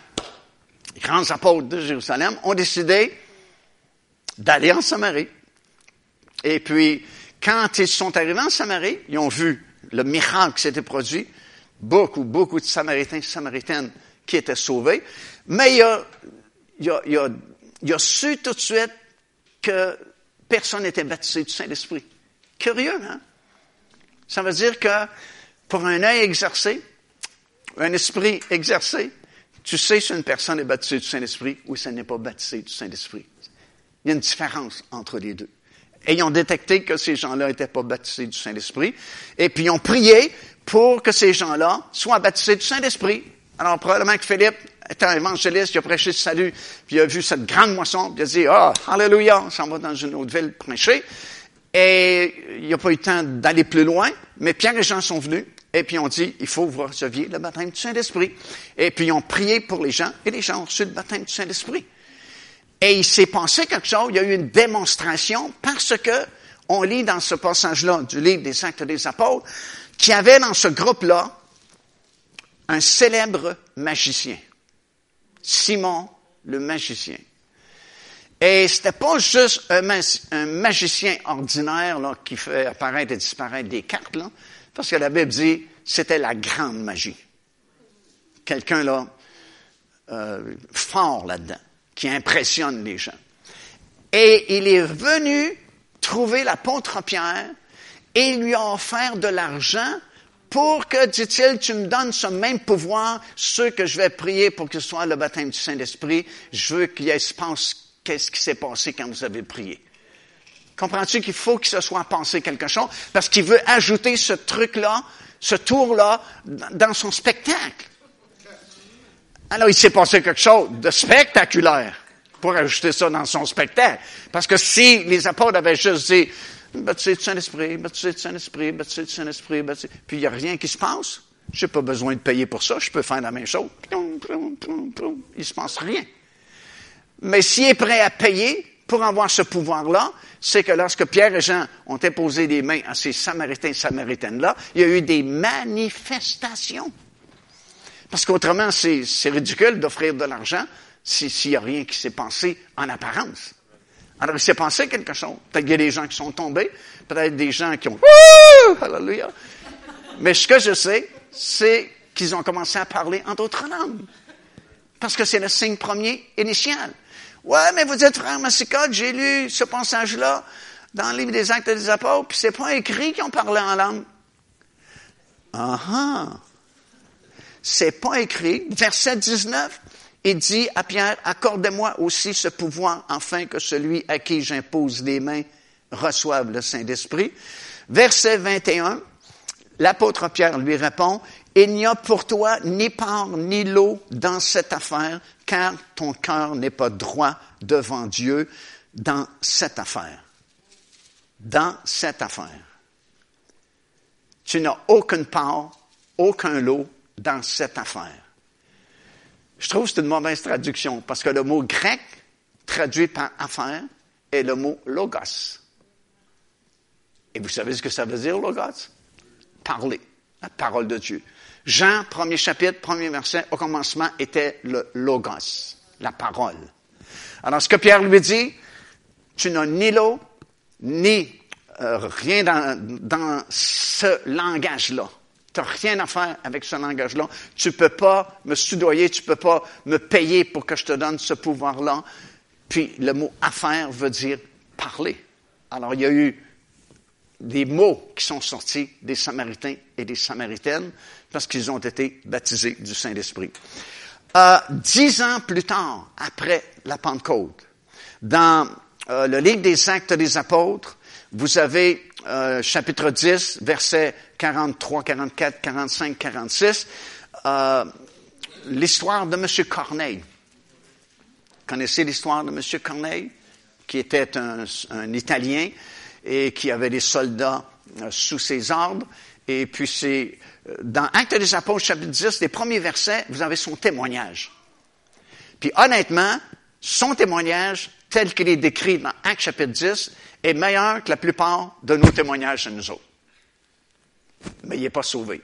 grands apôtres de Jérusalem, ont décidé d'aller en Samarie. Et puis, quand ils sont arrivés en Samarie, ils ont vu le miracle qui s'était produit. Beaucoup, beaucoup de Samaritains et Samaritaines qui étaient sauvés. Mais il a, il a, il a, il a su tout de suite que personne n'était baptisé du Saint-Esprit. Curieux, hein? Ça veut dire que pour un œil exercé, un esprit exercé, tu sais si une personne est baptisée du Saint-Esprit ou si elle n'est pas baptisée du Saint-Esprit. Il y a une différence entre les deux. Et ils ont détecté que ces gens-là n'étaient pas baptisés du Saint-Esprit. Et puis ils ont prié pour que ces gens-là soient baptisés du Saint-Esprit. Alors, probablement que Philippe était évangéliste, il a prêché le salut, puis il a vu cette grande moisson, puis il a dit, ah, oh, alléluia, on s'en va dans une autre ville prêcher. Et il n'y a pas eu le temps d'aller plus loin, mais Pierre et Jean sont venus, et puis on dit, il faut que vous le baptême du Saint-Esprit. Et puis ont prié pour les gens, et les gens ont reçu le baptême du Saint-Esprit. Et il s'est passé quelque chose, il y a eu une démonstration, parce que on lit dans ce passage-là du livre des Actes des Apôtres, qu'il y avait dans ce groupe-là un célèbre magicien, Simon le magicien. Et c'était pas juste un, magicien ordinaire là, qui fait apparaître et disparaître des cartes, là, parce que la Bible dit c'était la grande magie. Quelqu'un là euh, fort là-dedans, qui impressionne les gens. Et il est venu trouver l'apôtre Pierre et lui a offert de l'argent pour que, dit-il, tu me donnes ce même pouvoir, ceux que je vais prier pour que ce soit le baptême du Saint-Esprit, je veux qu'il se passe qu'est-ce qui s'est passé quand vous avez prié. Comprends-tu qu'il faut qu'il se soit pensé quelque chose? Parce qu'il veut ajouter ce truc-là, ce tour-là, dans son spectacle. Alors, il s'est passé quelque chose de spectaculaire pour ajouter ça dans son spectacle. Parce que si les apôtres avaient juste dit, baptisé du Saint-Esprit, baptisé du Saint-Esprit, baptisé du Saint-Esprit, puis il n'y a rien qui se passe, je n'ai pas besoin de payer pour ça, je peux faire la même chose. Il ne se passe rien. Mais s'il est prêt à payer pour avoir ce pouvoir-là, c'est que lorsque Pierre et Jean ont imposé les mains à ces Samaritains et Samaritaines-là, il y a eu des manifestations. Parce qu'autrement, c'est ridicule d'offrir de l'argent s'il n'y a rien qui s'est passé en apparence. Alors, il s'est passé quelque chose. Peut-être qu'il y a des gens qui sont tombés, peut-être des gens qui ont Alléluia. Mais ce que je sais, c'est qu'ils ont commencé à parler en d'autres langues. Parce que c'est le signe premier initial. Ouais, mais vous êtes frère Massicotte, j'ai lu ce passage-là dans le livre des Actes des Apôtres, puis c'est pas écrit qu'ils ont parlé en langue. Ah ah! C'est pas écrit. Verset 19, il dit à Pierre, accordez-moi aussi ce pouvoir afin que celui à qui j'impose les mains reçoive le Saint-Esprit. Verset 21, l'apôtre Pierre lui répond, il n'y a pour toi ni part ni lot dans cette affaire, car ton cœur n'est pas droit devant Dieu dans cette affaire. Dans cette affaire. Tu n'as aucune part, aucun lot dans cette affaire. Je trouve que c'est une mauvaise traduction, parce que le mot grec traduit par affaire est le mot logos. Et vous savez ce que ça veut dire, logos? Parler, la parole de Dieu. Jean, premier chapitre, premier verset, au commencement était le logos, la parole. Alors, ce que Pierre lui dit, tu n'as ni l'eau, ni euh, rien dans, dans ce langage-là. Tu n'as rien à faire avec ce langage-là. Tu ne peux pas me soudoyer, tu ne peux pas me payer pour que je te donne ce pouvoir-là. Puis le mot affaire veut dire parler. Alors il y a eu des mots qui sont sortis des Samaritains et des Samaritaines parce qu'ils ont été baptisés du Saint-Esprit. Euh, dix ans plus tard, après la Pentecôte, dans euh, le livre des Actes des Apôtres, vous avez euh, chapitre 10, versets 43, 44, 45, 46, l'histoire de M. Corneille. Connaissez l'histoire de M. Corneille, qui était un, un Italien et qui avait des soldats sous ses ordres. Et puis c'est euh, dans Actes des Apôtres, chapitre 10, les premiers versets, vous avez son témoignage. Puis honnêtement, son témoignage, tel qu'il est décrit dans Actes chapitre 10, est meilleur que la plupart de nos témoignages à nous autres. Mais il n'est pas sauvé.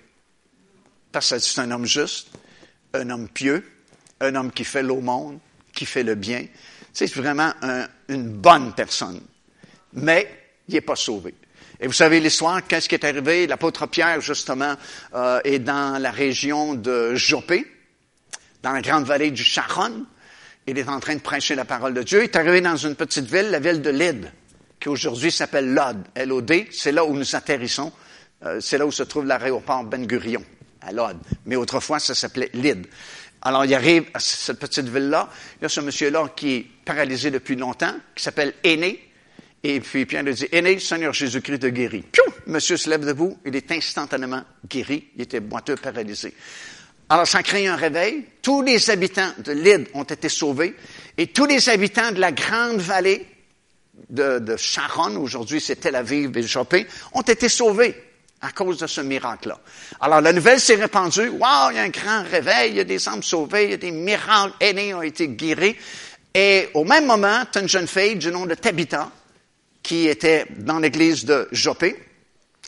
Parce que c'est un homme juste, un homme pieux, un homme qui fait l'aumône, qui fait le bien. C'est vraiment une bonne personne. Mais il n'est pas sauvé. Et vous savez l'histoire, qu'est-ce qui est arrivé? L'apôtre Pierre, justement, euh, est dans la région de Jopé, dans la grande vallée du Charon. Il est en train de prêcher la parole de Dieu. Il est arrivé dans une petite ville, la ville de Lyd, qui aujourd'hui s'appelle Lod, L-O-D. C'est là où nous atterrissons. Euh, c'est là où se trouve l'aéroport Ben Gurion, à Lod. Mais autrefois, ça s'appelait Lyd. Alors, il arrive à cette petite ville-là. Il y a ce monsieur-là qui est paralysé depuis longtemps, qui s'appelle Aîné. Et puis Pierre lui dit, Aîné, le Seigneur Jésus-Christ te guérit. Piou! Monsieur se lève debout, il est instantanément guéri. Il était boiteux, paralysé. Alors, ça a créé un réveil. Tous les habitants de l'île ont été sauvés et tous les habitants de la grande vallée de, de Sharon, aujourd'hui c'est Tel Aviv et Jopé, ont été sauvés à cause de ce miracle-là. Alors, la nouvelle s'est répandue. Wow, il y a un grand réveil, il y a des âmes sauvées, il y a des miracles, aînés ont été guéris. Et au même moment, une jeune fille du nom de Tabitha, qui était dans l'église de Jopé,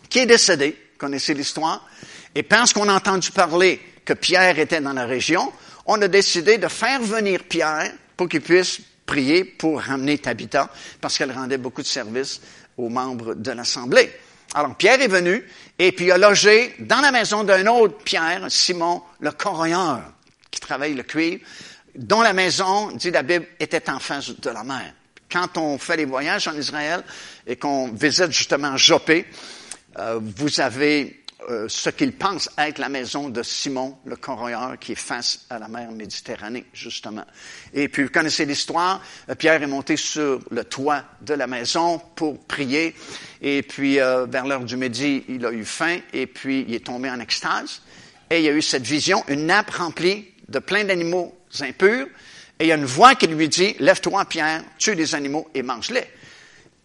qui est décédée. Connaissez l'histoire. Et parce qu'on a entendu parler que Pierre était dans la région, on a décidé de faire venir Pierre pour qu'il puisse prier pour ramener Tabitha, parce qu'elle rendait beaucoup de services aux membres de l'Assemblée. Alors Pierre est venu et puis a logé dans la maison d'un autre Pierre, Simon le corroyeur, qui travaille le cuivre, dont la maison, dit la Bible, était en face de la mer. Quand on fait les voyages en Israël et qu'on visite justement Jopé, euh, vous avez euh, ce qu'ils pensent être la maison de Simon le corroyeur qui est face à la mer Méditerranée, justement. Et puis, vous connaissez l'histoire. Euh, Pierre est monté sur le toit de la maison pour prier. Et puis, euh, vers l'heure du midi, il a eu faim et puis il est tombé en extase. Et il y a eu cette vision, une nappe remplie de plein d'animaux impurs. Et il y a une voix qui lui dit, lève-toi, Pierre, tue les animaux et mange-les.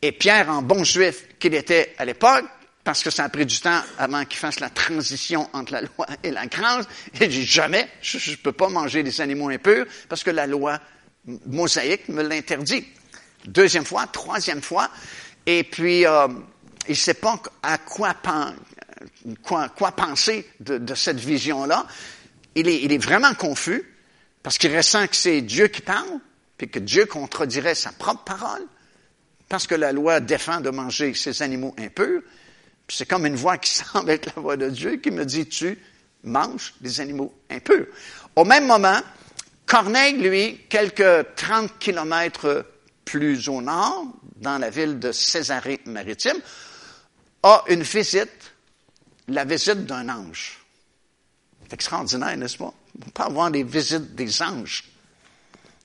Et Pierre, en bon juif qu'il était à l'époque, parce que ça a pris du temps avant qu'il fasse la transition entre la loi et la grâce. Il dit jamais, je ne peux pas manger des animaux impurs parce que la loi mosaïque me l'interdit. Deuxième fois, troisième fois, et puis euh, il ne sait pas à quoi, penser de, cette vision-là. Il est vraiment confus parce qu'il ressent que c'est Dieu qui parle, puis que Dieu contredirait sa propre parole, parce que la loi défend de manger ces animaux impurs c'est comme une voix qui semble être la voix de Dieu qui me dit, tu manges des animaux impurs. Au même moment, Corneille, lui, quelques 30 kilomètres plus au nord, dans la ville de Césarée-Maritime, a une visite, la visite d'un ange. C'est extraordinaire, n'est-ce pas? Peut avoir des visites des anges.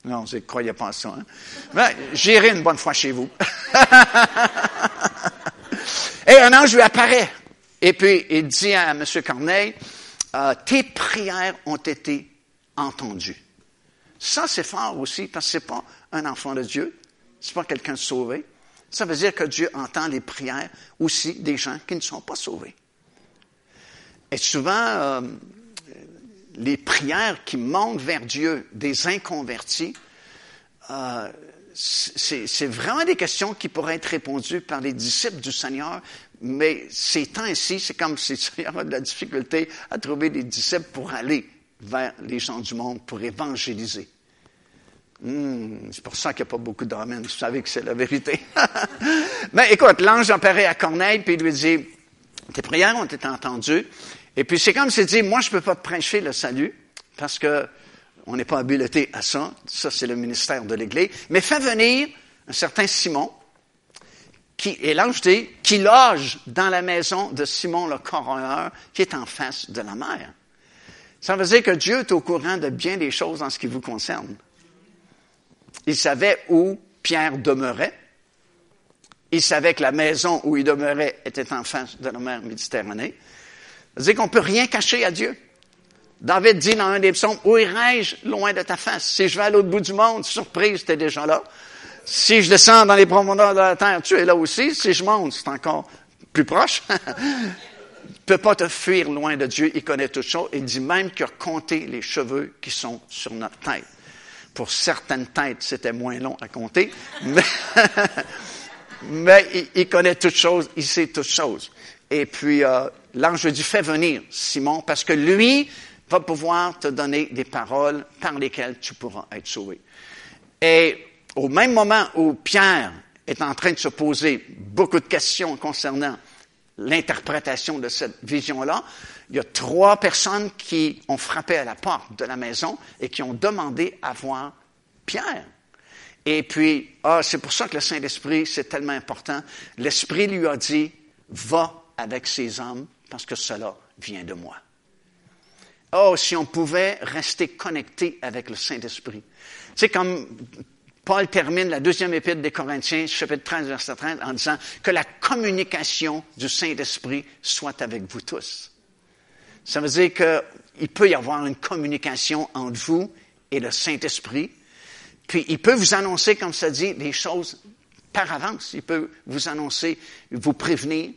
Non, vous ne croyez pas à ça. Hein? J'irai une bonne fois chez vous. Et un ange lui apparaît. Et puis, il dit à M. Corneille, euh, tes prières ont été entendues. Ça, c'est fort aussi, parce que ce n'est pas un enfant de Dieu, ce n'est pas quelqu'un de sauvé. Ça veut dire que Dieu entend les prières aussi des gens qui ne sont pas sauvés. Et souvent, euh, les prières qui montent vers Dieu des inconvertis, euh, c'est vraiment des questions qui pourraient être répondues par les disciples du Seigneur, mais ces temps-ci, c'est comme si le Seigneur a de la difficulté à trouver des disciples pour aller vers les gens du monde, pour évangéliser. Hmm, c'est pour ça qu'il n'y a pas beaucoup d'amens. Vous savez que c'est la vérité. mais écoute, l'ange apparaît à Corneille, puis il lui dit, tes prières ont été entendues. Et puis c'est comme s'il dit, moi je ne peux pas prêcher le salut, parce que on n'est pas habilité à ça. Ça, c'est le ministère de l'Église. Mais fais venir un certain Simon, qui, et l'ange dit, qui loge dans la maison de Simon le coureur, qui est en face de la mer. Ça veut dire que Dieu est au courant de bien des choses en ce qui vous concerne. Il savait où Pierre demeurait. Il savait que la maison où il demeurait était en face de la mer Méditerranée. Dire qu'on peut rien cacher à Dieu. David dit dans un des psaumes, où irai-je loin de ta face? Si je vais à l'autre bout du monde, surprise, tu es déjà là. Si je descends dans les profondeurs de la terre, tu es là aussi. Si je monte, c'est encore plus proche. ne peux pas te fuir loin de Dieu. Il connaît tout ça. Il dit même qu'il a compté les cheveux qui sont sur notre tête. Pour certaines têtes, c'était moins long à compter. Mais, il, connaît toutes choses. Il sait toutes choses. Et puis, euh, l'ange dit, fais venir Simon, parce que lui va pouvoir te donner des paroles par lesquelles tu pourras être sauvé. Et au même moment où Pierre est en train de se poser beaucoup de questions concernant l'interprétation de cette vision-là, il y a trois personnes qui ont frappé à la porte de la maison et qui ont demandé à voir Pierre. Et puis, ah, c'est pour ça que le Saint-Esprit, c'est tellement important. L'Esprit lui a dit, va avec ces hommes parce que cela vient de moi. Oh, si on pouvait rester connecté avec le Saint-Esprit. C'est comme Paul termine la deuxième épître des Corinthiens, chapitre 13, verset 13, en disant que la communication du Saint-Esprit soit avec vous tous. Ça veut dire il peut y avoir une communication entre vous et le Saint-Esprit. Puis il peut vous annoncer, comme ça dit, des choses par avance. Il peut vous annoncer, vous prévenir,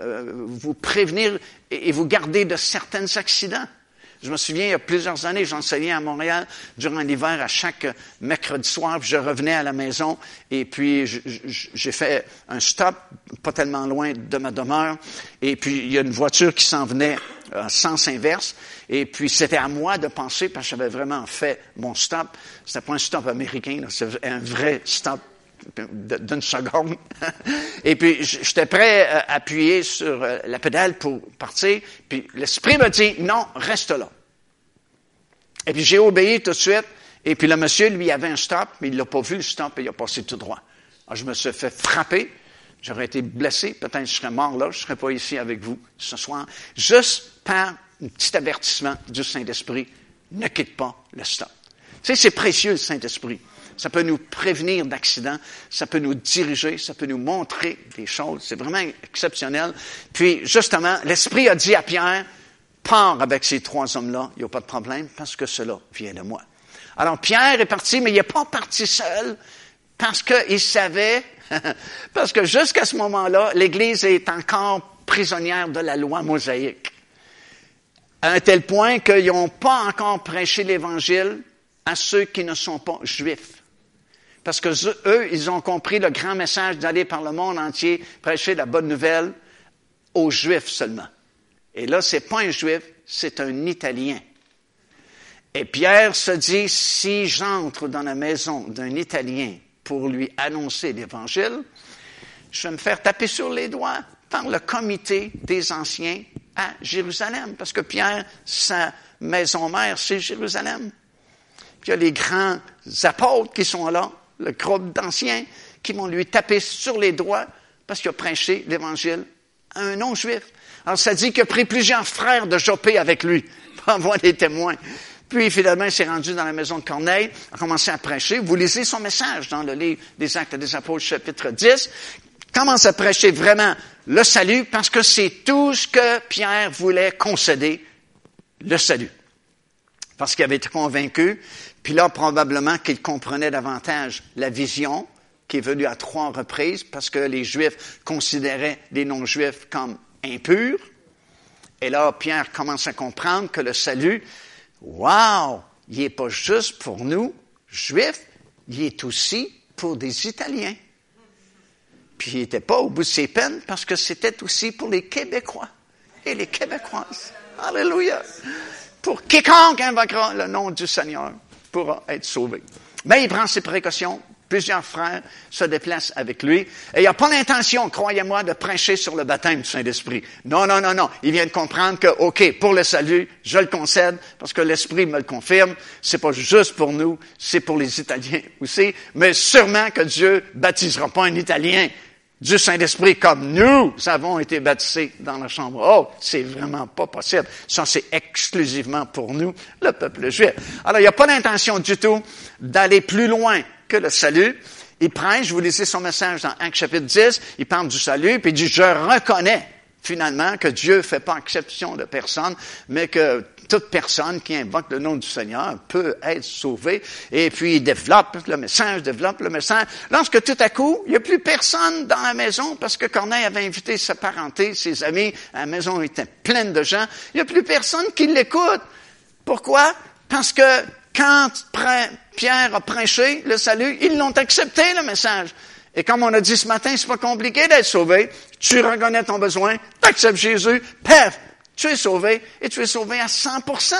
euh, vous prévenir et, vous garder de certains accidents. Je me souviens, il y a plusieurs années, j'enseignais à Montréal durant l'hiver à chaque mercredi soir, je revenais à la maison et puis j'ai fait un stop pas tellement loin de ma demeure et puis il y a une voiture qui s'en venait en sens inverse et puis c'était à moi de penser parce que j'avais vraiment fait mon stop. C'était pas un stop américain, c'était un vrai stop d'une seconde. Et puis, j'étais prêt à appuyer sur euh, la pédale pour partir. Puis, l'esprit m'a dit, non, reste là. Et puis, j'ai obéi tout de suite. Et puis, le monsieur, lui, avait un stop, mais il n'a pas vu le stop et il a passé tout droit. Alors, je me suis fait frapper. J'aurais été blessé. Peut-être je serais mort là. Je ne serais pas ici avec vous ce soir. Juste par un petit avertissement du Saint-Esprit. Ne quitte pas le stop. Tu sais, c'est précieux, le Saint-Esprit. Ça peut nous prévenir d'accidents, ça peut nous diriger, ça peut nous montrer des choses. C'est vraiment exceptionnel. Puis, justement, l'Esprit a dit à Pierre, pars avec ces trois hommes-là, il n'y a pas de problème, parce que cela vient de moi. Alors, Pierre est parti, mais il n'est pas parti seul, parce qu'il savait, parce que jusqu'à ce moment-là, l'Église est encore prisonnière de la loi mosaïque. À un tel point qu'ils n'ont pas encore prêché l'Évangile à ceux qui ne sont pas juifs. Parce que eux, ils ont compris le grand message d'aller par le monde entier prêcher la bonne nouvelle aux Juifs seulement. Et là, c'est pas un Juif, c'est un Italien. Et Pierre se dit, si j'entre dans la maison d'un Italien pour lui annoncer l'Évangile, je vais me faire taper sur les doigts par le comité des anciens à Jérusalem. Parce que Pierre, sa maison mère, c'est Jérusalem. Puis il y a les grands apôtres qui sont là le groupe d'anciens qui vont lui taper sur les doigts parce qu'il a prêché l'Évangile à un non-juif. Alors, ça dit qu'il a pris plusieurs frères de Jopé avec lui pour avoir des témoins. Puis, finalement, il s'est rendu dans la maison de Corneille, a commencé à prêcher. Vous lisez son message dans le livre des Actes des Apôtres, chapitre 10. Commence à prêcher vraiment le salut parce que c'est tout ce que Pierre voulait concéder, le salut. Parce qu'il avait été convaincu puis là, probablement qu'il comprenait davantage la vision qui est venue à trois reprises parce que les Juifs considéraient les non-Juifs comme impurs. Et là, Pierre commence à comprendre que le salut, wow, il n'est pas juste pour nous, Juifs, il est aussi pour des Italiens. Puis il n'était pas au bout de ses peines parce que c'était aussi pour les Québécois et les Québécoises. Alléluia. Pour quiconque invoquera le nom du Seigneur pourra être sauvé. Mais il prend ses précautions. Plusieurs frères se déplacent avec lui. Et il n'a pas l'intention, croyez-moi, de prêcher sur le baptême du Saint-Esprit. Non, non, non, non. Il vient de comprendre que, OK, pour le salut, je le concède, parce que l'Esprit me le confirme. C'est pas juste pour nous, c'est pour les Italiens aussi. Mais sûrement que Dieu baptisera pas un Italien du Saint-Esprit comme nous avons été baptisés dans la chambre. Oh, c'est vraiment pas possible. Ça, c'est exclusivement pour nous, le peuple juif. Alors, il n'y a pas d'intention du tout d'aller plus loin que le salut. Il prêche, je vous lisez son message dans Acte chapitre 10, il parle du salut, puis il dit, je reconnais finalement que Dieu ne fait pas exception de personne, mais que toute personne qui invoque le nom du Seigneur peut être sauvée. Et puis, il développe le message, développe le message. Lorsque tout à coup, il n'y a plus personne dans la maison parce que Corneille avait invité sa parenté, ses amis, la maison était pleine de gens. Il n'y a plus personne qui l'écoute. Pourquoi? Parce que quand Pierre a prêché le salut, ils l'ont accepté, le message. Et comme on a dit ce matin, c'est pas compliqué d'être sauvé. Tu reconnais ton besoin, tu acceptes Jésus, paf, tu es sauvé et tu es sauvé à 100%.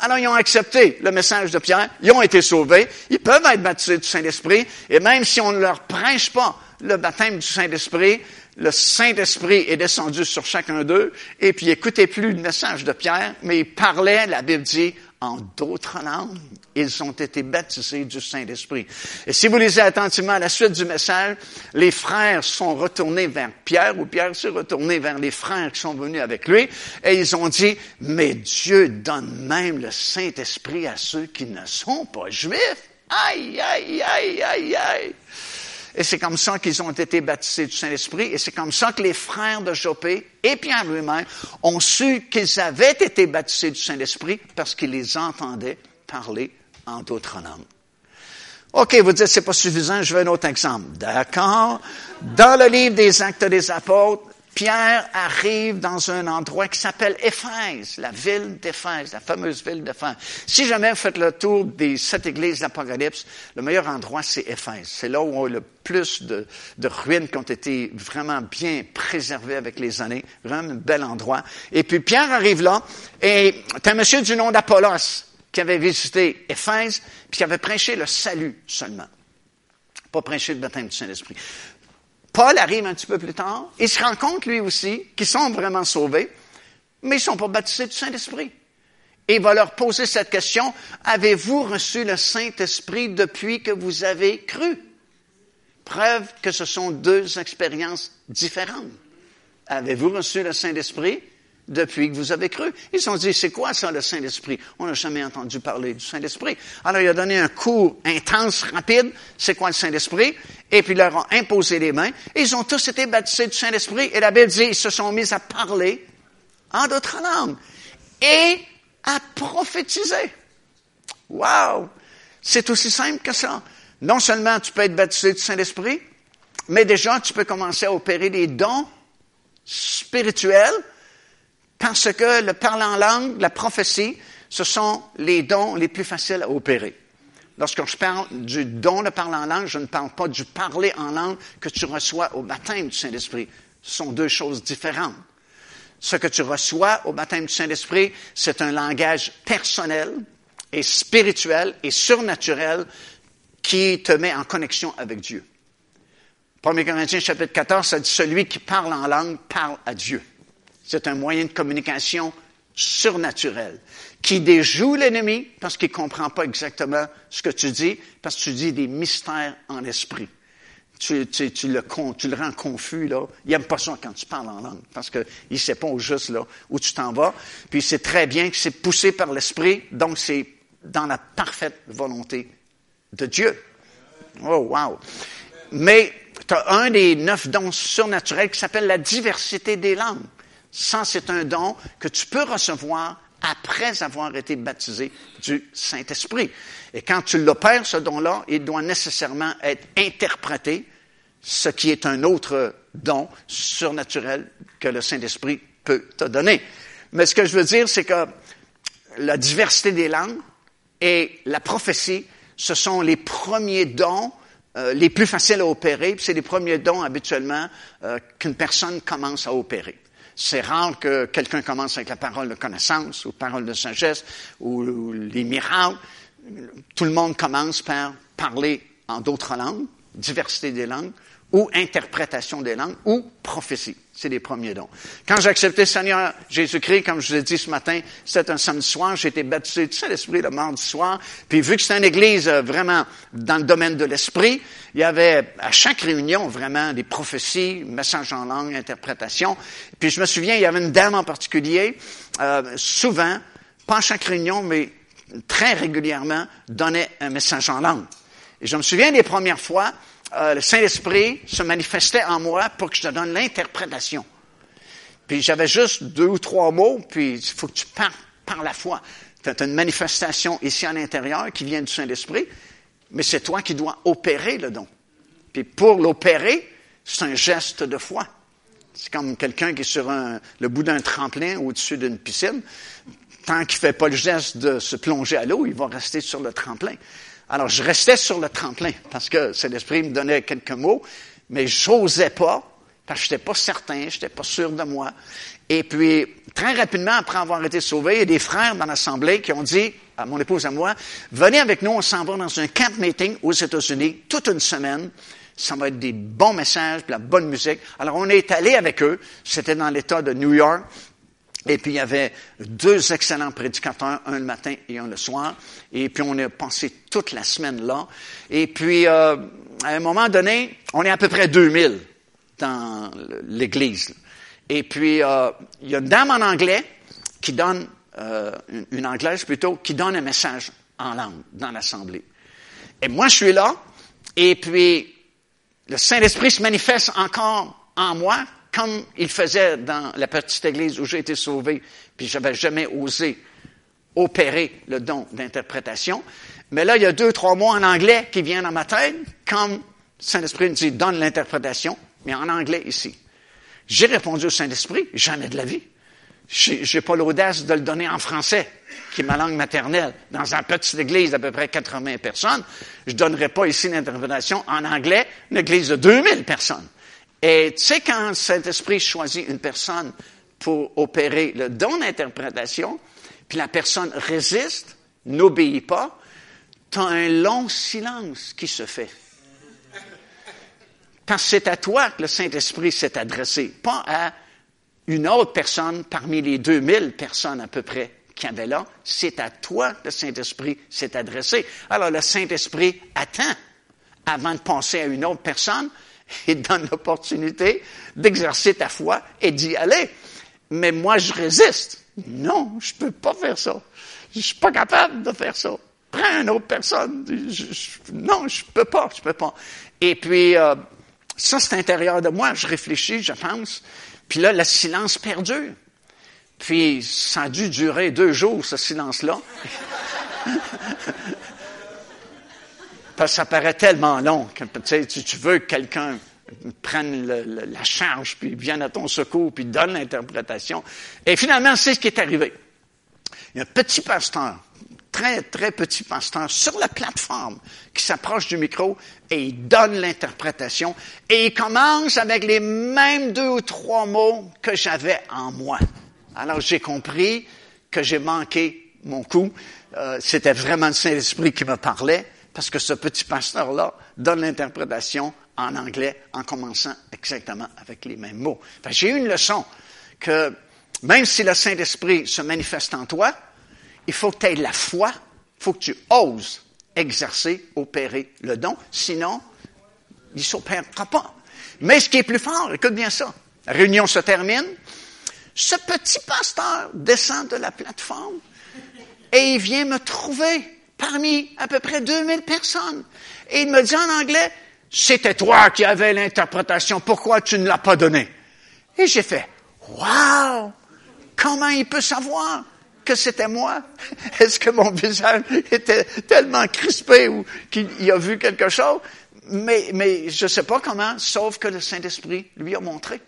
Alors, ils ont accepté le message de Pierre, ils ont été sauvés, ils peuvent être baptisés du Saint-Esprit, et même si on ne leur prêche pas le baptême du Saint-Esprit, le Saint-Esprit est descendu sur chacun d'eux, et puis écoutez plus le message de Pierre, mais il parlait, la Bible dit, en d'autres langues. Ils ont été baptisés du Saint-Esprit. Et si vous lisez attentivement la suite du message, les frères sont retournés vers Pierre, ou Pierre s'est retourné vers les frères qui sont venus avec lui, et ils ont dit, mais Dieu donne même le Saint-Esprit à ceux qui ne sont pas juifs. Aïe, aïe, aïe, aïe, aïe. Et c'est comme ça qu'ils ont été baptisés du Saint-Esprit. Et c'est comme ça que les frères de Jopé et Pierre lui-même ont su qu'ils avaient été baptisés du Saint-Esprit parce qu'ils les entendaient parler en d'autres langues. OK, vous dites, c'est pas suffisant, je veux un autre exemple. D'accord. Dans le livre des Actes des Apôtres, Pierre arrive dans un endroit qui s'appelle Éphèse, la ville d'Éphèse, la fameuse ville d'Éphèse. Si jamais vous faites le tour des sept églises d'Apocalypse, le meilleur endroit, c'est Éphèse. C'est là où on a le plus de, ruines qui ont été vraiment bien préservées avec les années. Vraiment un bel endroit. Et puis Pierre arrive là, et c'est un monsieur du nom d'Apollos qui avait visité Éphèse, puis qui avait prêché le salut seulement. Pas prêché le baptême du Saint-Esprit. Paul arrive un petit peu plus tard. Il se rend compte, lui aussi, qu'ils sont vraiment sauvés, mais ils ne sont pas baptisés du Saint-Esprit. Et il va leur poser cette question, avez-vous reçu le Saint-Esprit depuis que vous avez cru? Preuve que ce sont deux expériences différentes. Avez-vous reçu le Saint-Esprit depuis que vous avez cru. Ils se sont dit, c'est quoi ça le Saint-Esprit? On n'a jamais entendu parler du Saint-Esprit. Alors il a donné un cours intense, rapide, c'est quoi le Saint-Esprit? Et puis il leur a imposé les mains. Et ils ont tous été baptisés du Saint-Esprit. Et la Bible dit, ils se sont mis à parler en d'autres langues et à prophétiser. Wow! C'est aussi simple que ça. Non seulement tu peux être baptisé du Saint-Esprit, mais déjà tu peux commencer à opérer des dons spirituels parce que le parler en langue, la prophétie, ce sont les dons les plus faciles à opérer. Lorsque je parle du don de parler en langue, je ne parle pas du parler en langue que tu reçois au baptême du Saint-Esprit. Ce sont deux choses différentes. Ce que tu reçois au baptême du Saint-Esprit, c'est un langage personnel et spirituel et surnaturel qui te met en connexion avec Dieu. 1 Corinthiens chapitre 14, ça dit celui qui parle en langue parle à Dieu. C'est un moyen de communication surnaturel qui déjoue l'ennemi parce qu'il ne comprend pas exactement ce que tu dis, parce que tu dis des mystères en esprit. Tu, tu, tu, le, tu le rends confus, là. Il n'aime pas ça quand tu parles en langue, parce qu'il ne sait pas au juste là, où tu t'en vas. Puis c'est très bien que c'est poussé par l'esprit, donc c'est dans la parfaite volonté de Dieu. Oh, wow! Mais tu as un des neuf dons surnaturels qui s'appelle la diversité des langues. Ça, c'est un don que tu peux recevoir après avoir été baptisé du Saint-Esprit. Et quand tu l'opères, ce don-là, il doit nécessairement être interprété, ce qui est un autre don surnaturel que le Saint-Esprit peut te donner. Mais ce que je veux dire, c'est que la diversité des langues et la prophétie, ce sont les premiers dons euh, les plus faciles à opérer, c'est les premiers dons habituellement euh, qu'une personne commence à opérer. C'est rare que quelqu'un commence avec la parole de connaissance ou parole de sagesse ou, les miracles. Tout le monde commence par parler en d'autres langues, diversité des langues, ou interprétation des langues, ou prophétie. C'est les premiers dons. Quand j'ai accepté Seigneur Jésus-Christ, comme je vous l'ai dit ce matin, c'était un samedi soir, j'ai été baptisé du Saint-Esprit le mardi soir. Puis vu que c'est une église euh, vraiment dans le domaine de l'esprit, il y avait à chaque réunion vraiment des prophéties, messages en langue, interprétation. Puis je me souviens, il y avait une dame en particulier, euh, souvent, pas à chaque réunion, mais très régulièrement, donnait un message en langue. Et je me souviens des premières fois, euh, le Saint-Esprit se manifestait en moi pour que je te donne l'interprétation. Puis j'avais juste deux ou trois mots, puis il faut que tu parles par la foi. Tu as une manifestation ici à l'intérieur qui vient du Saint-Esprit, mais c'est toi qui dois opérer le don. Puis pour l'opérer, c'est un geste de foi. C'est comme quelqu'un qui est sur le bout d'un tremplin au-dessus d'une piscine. Tant qu'il ne fait pas le geste de se plonger à l'eau, il va rester sur le tremplin. Alors, je restais sur le tremplin parce que c'est l'Esprit me donnait quelques mots, mais j'osais pas parce que je n'étais pas certain, je n'étais pas sûr de moi. Et puis, très rapidement, après avoir été sauvé, il y a des frères dans l'Assemblée qui ont dit à mon épouse et à moi, venez avec nous, on s'en va dans un camp meeting aux États-Unis toute une semaine. Ça va être des bons messages, de la bonne musique. Alors, on est allé avec eux. C'était dans l'État de New York. Et puis, il y avait deux excellents prédicateurs, un le matin et un le soir. Et puis, on a passé toute la semaine là. Et puis, euh, à un moment donné, on est à peu près 2000 dans l'église. Et puis, euh, il y a une dame en anglais qui donne, euh, une anglaise plutôt, qui donne un message en langue dans l'assemblée. Et moi, je suis là. Et puis, le Saint-Esprit se manifeste encore en moi, comme il faisait dans la petite église où j'ai été sauvé, puis j'avais jamais osé opérer le don d'interprétation. Mais là, il y a deux, trois mots en anglais qui viennent dans ma tête, comme Saint-Esprit me dit, donne l'interprétation, mais en anglais ici. J'ai répondu au Saint-Esprit, jamais de la vie. J'ai pas l'audace de le donner en français, qui est ma langue maternelle, dans une petite église d'à peu près 80 personnes. Je donnerai pas ici l'interprétation en anglais, une église de 2000 personnes. Et tu sais, quand Saint-Esprit choisit une personne pour opérer le don d'interprétation, puis la personne résiste, n'obéit pas, tu as un long silence qui se fait. Parce que c'est à toi que le Saint-Esprit s'est adressé, pas à une autre personne parmi les 2000 personnes à peu près qu'il y avait là. C'est à toi que le Saint-Esprit s'est adressé. Alors le Saint-Esprit attend avant de penser à une autre personne et donne l'opportunité d'exercer ta foi et d'y aller. Mais moi, je résiste. Non, je peux pas faire ça. Je suis pas capable de faire ça. Prends une autre personne. non, je peux pas, je peux pas. Et puis, euh, ça, c'est intérieur de moi. Je réfléchis, je pense. Puis là, le silence perdure. Puis, ça a dû durer deux jours, ce silence-là. Ça paraît tellement long que tu, tu veux que quelqu'un prenne la charge, puis vienne à ton secours, puis donne l'interprétation. Et finalement, c'est ce qui est arrivé. Il y a un petit pasteur, très, très petit pasteur, sur la plateforme, qui s'approche du micro et il donne l'interprétation. Et il commence avec les mêmes deux ou trois mots que j'avais en moi. Alors j'ai compris que j'ai manqué mon coup. Euh, c'était vraiment le Saint-Esprit qui me parlait, parce que ce petit pasteur-là donne l'interprétation en anglais en commençant exactement avec les mêmes mots. J'ai eu une leçon que même si le Saint-Esprit se manifeste en toi, il faut que tu aies la foi, il faut que tu oses exercer, opérer le don, sinon, il ne s'opérera pas. Mais ce qui est plus fort, écoute bien ça, la réunion se termine, ce petit pasteur descend de la plateforme et il vient me trouver parmi à peu près 2000 personnes. Et il me dit en anglais, c'était toi qui avais l'interprétation, pourquoi tu ne l'as pas donnée? Et j'ai fait, wow! Comment il peut savoir que c'était moi? Est-ce que mon visage était tellement crispé ou qu'il a vu quelque chose? Mais, mais je ne sais pas comment, sauf que le Saint-Esprit lui a montré.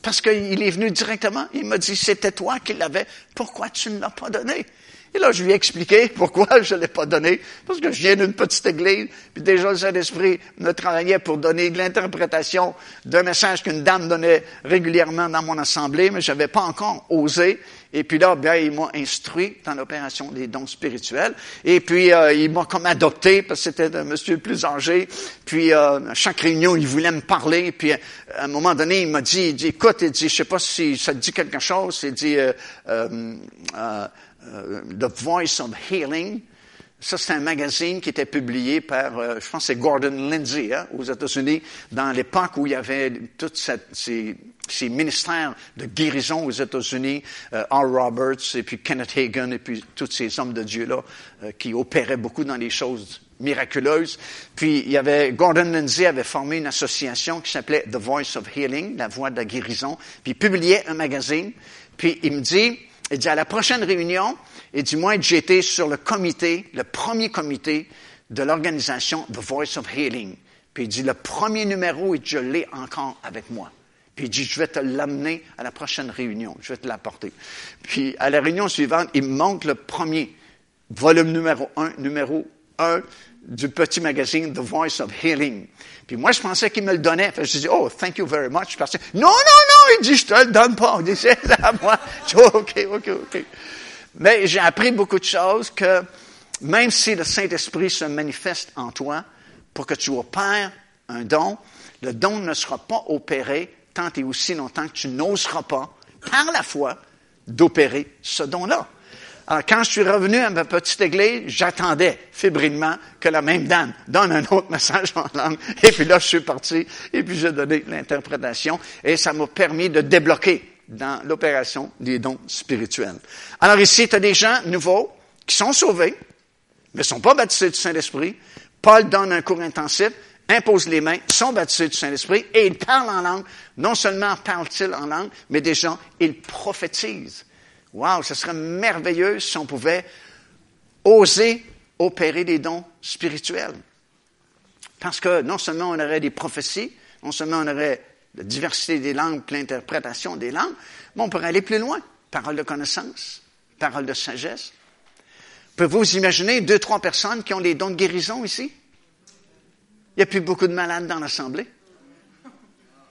Parce qu'il est venu directement, il m'a dit, c'était toi qui l'avais, pourquoi tu ne l'as pas donné? Et là, je lui ai expliqué pourquoi je ne l'ai pas donné. Parce que je viens d'une petite église, puis déjà le Saint-Esprit me travaillait pour donner de l'interprétation d'un message qu'une dame donnait régulièrement dans mon assemblée, mais je n'avais pas encore osé. Et puis là, bien, il m'a instruit dans l'opération des dons spirituels. Et puis, euh, il m'a comme adopté, parce que c'était un monsieur plus âgé. Puis, euh, à chaque réunion, il voulait me parler. Puis, à un moment donné, il m'a dit, il dit, écoute, il dit, je sais pas si ça te dit quelque chose. Il dit, euh, euh, euh euh, The Voice of Healing. Ça, c'est un magazine qui était publié par, euh, je pense, c'est Gordon Lindsay hein, aux États-Unis, dans l'époque où il y avait tous ces, ministères de guérison aux États-Unis, euh, R. Roberts et puis Kenneth Hagan et puis tous ces hommes de Dieu-là qui opéraient beaucoup dans les choses miraculeuses. Puis il y avait Gordon Lindsay avait formé une association qui s'appelait The Voice of Healing, la voix de la guérison. Puis il publiait un magazine. Puis il me dit, il dit, à la prochaine réunion, et du moins, j'étais sur le comité, le premier comité de l'organisation The Voice of Healing. Puis il dit, le premier numéro, et je l'ai encore avec moi. Puis il dit, je vais te l'amener à la prochaine réunion, je vais te l'apporter. Puis à la réunion suivante, il me montre le premier, volume numéro un, numéro un du petit magazine The Voice of Healing. Puis moi, je pensais qu'il me le donnait. je dis, oh, thank you very much. Parce non, non, non, il dit, je te le donne pas. Il dit, c'est à moi. Je dis, OK, OK, OK. Mais j'ai appris beaucoup de choses que même si le Saint-Esprit se manifeste en toi pour que tu opères un don, le don ne sera pas opéré tant et aussi longtemps que tu n'oseras pas, par la foi, d'opérer ce don-là. Alors, quand je suis revenu à ma petite église, j'attendais fébrilement que la même dame donne un autre message en langue. Et puis là, je suis parti et puis j'ai donné l'interprétation et ça m'a permis de débloquer dans l'opération des dons spirituels. Alors ici, tu as des gens nouveaux qui sont sauvés, mais ne sont pas baptisés du Saint-Esprit. Paul donne un cours intensif imposent les mains, sont baptisés du Saint-Esprit et ils parlent en langue. Non seulement parlent-ils en langue, mais déjà, ils prophétisent. Wow, ce serait merveilleux si on pouvait oser opérer des dons spirituels. Parce que non seulement on aurait des prophéties, non seulement on aurait la diversité des langues, l'interprétation des langues, mais on pourrait aller plus loin. Parole de connaissance, parole de sagesse. Pouvez-vous imaginer deux, trois personnes qui ont des dons de guérison ici? Il n'y a plus beaucoup de malades dans l'Assemblée.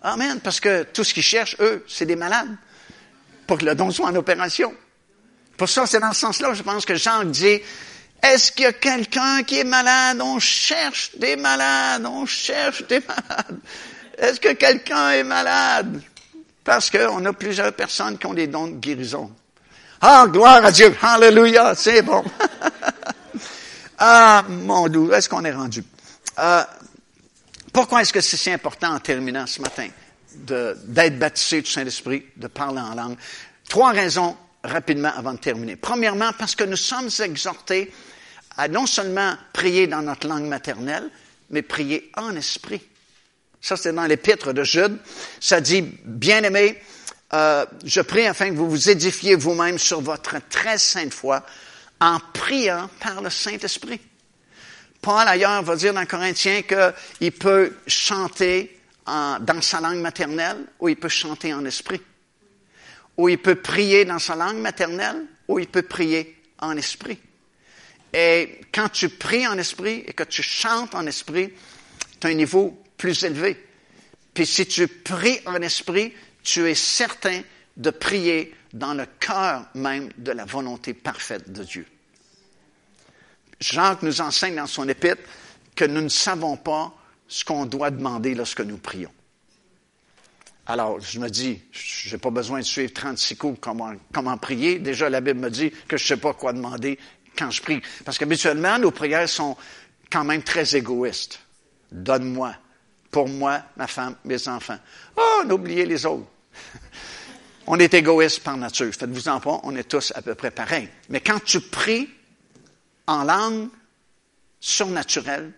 Amen. Parce que tout ce qu'ils cherchent, eux, c'est des malades. Pour que le don soit en opération. Pour ça, c'est dans ce sens-là, je pense que Jean dit, est-ce qu'il y a quelqu'un qui est malade? On cherche des malades, on cherche des malades. Est-ce que quelqu'un est malade? Parce qu'on a plusieurs personnes qui ont des dons de guérison. Ah, gloire à Dieu! Hallelujah! C'est bon. ah, mon Dieu, est-ce qu'on est rendu? Euh, pourquoi est-ce que c'est si important en terminant ce matin? D'être baptisé du Saint-Esprit, de parler en langue? Trois raisons rapidement avant de terminer. Premièrement, parce que nous sommes exhortés à non seulement prier dans notre langue maternelle, mais prier en esprit. Ça, c'est dans l'épître de Jude. Ça dit, bien-aimé, euh, je prie afin que vous vous édifiez vous-même sur votre très sainte foi en priant par le Saint-Esprit. Paul, ailleurs, va dire dans Corinthiens qu'il peut chanter dans sa langue maternelle ou il peut chanter en esprit. Ou il peut prier dans sa langue maternelle ou il peut prier en esprit. Et quand tu pries en esprit et que tu chantes en esprit, tu as un niveau plus élevé. Puis si tu pries en esprit, tu es certain de prier dans le cœur même de la volonté parfaite de Dieu. Jacques nous enseigne dans son épître que nous ne savons pas ce qu'on doit demander lorsque nous prions. Alors, je me dis, je n'ai pas besoin de suivre 36 cours comment, comment prier. Déjà, la Bible me dit que je ne sais pas quoi demander quand je prie. Parce qu'habituellement, nos prières sont quand même très égoïstes. Donne-moi, pour moi, ma femme, mes enfants. Oh, n'oubliez les autres. on est égoïste par nature. Faites-vous en pas, on est tous à peu près pareils. Mais quand tu pries en langue surnaturelle,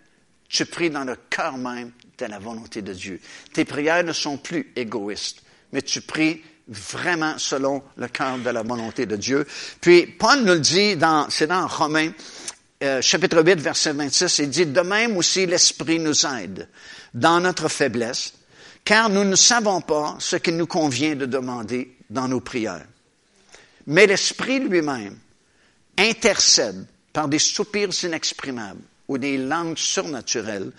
tu pries dans le cœur même de la volonté de Dieu. Tes prières ne sont plus égoïstes, mais tu pries vraiment selon le cœur de la volonté de Dieu. Puis Paul nous le dit dans, c'est dans Romains, euh, chapitre 8, verset 26, il dit, de même aussi l'Esprit nous aide dans notre faiblesse, car nous ne savons pas ce qu'il nous convient de demander dans nos prières. Mais l'Esprit lui-même intercède par des soupirs inexprimables ou des langues surnaturelles,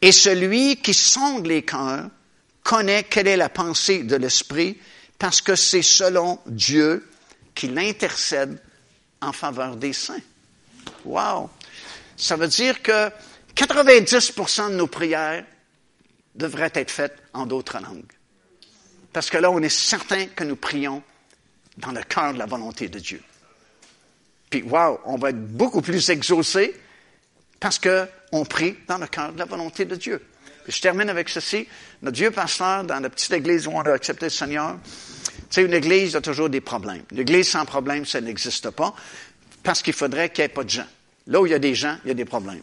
et celui qui sonde les cœurs connaît quelle est la pensée de l'Esprit, parce que c'est selon Dieu qu'il intercède en faveur des saints. Wow! Ça veut dire que 90% de nos prières devraient être faites en d'autres langues. Parce que là, on est certain que nous prions dans le cœur de la volonté de Dieu. Puis, wow, on va être beaucoup plus exaucé parce qu'on prie dans le cœur de la volonté de Dieu. je termine avec ceci. Notre Dieu pasteur, dans la petite église où on a accepté le Seigneur, tu sais, une église a toujours des problèmes. Une église sans problème, ça n'existe pas, parce qu'il faudrait qu'il n'y ait pas de gens. Là où il y a des gens, il y a des problèmes.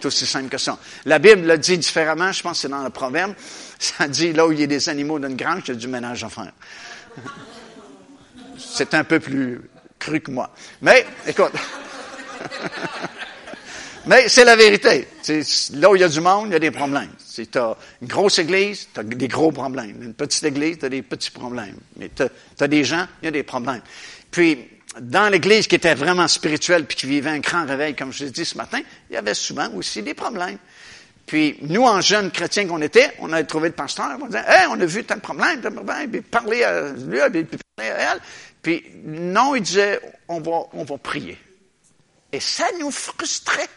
C'est aussi simple que ça. La Bible le dit différemment, je pense que c'est dans le proverbe. Ça dit, là où il y a des animaux d'une grange, il y a du ménage à faire. C'est un peu plus cru que moi. Mais, écoute. Mais c'est la vérité. là où il y a du monde, il y a des problèmes. Si tu as une grosse église, tu as des gros problèmes. Une petite église, tu as des petits problèmes. Mais tu as, des gens, il y a des problèmes. Puis, dans l'église qui était vraiment spirituelle puis qui vivait un grand réveil, comme je l'ai dit ce matin, il y avait souvent aussi des problèmes. Puis, nous, en jeunes chrétiens qu'on était, on a trouvé le pasteur, on disait, hey, on a vu tel problème, tel problème, puis parler à lui, puis parler à elle. Puis, non, il disait, on va, on va prier. Et ça nous frustrait.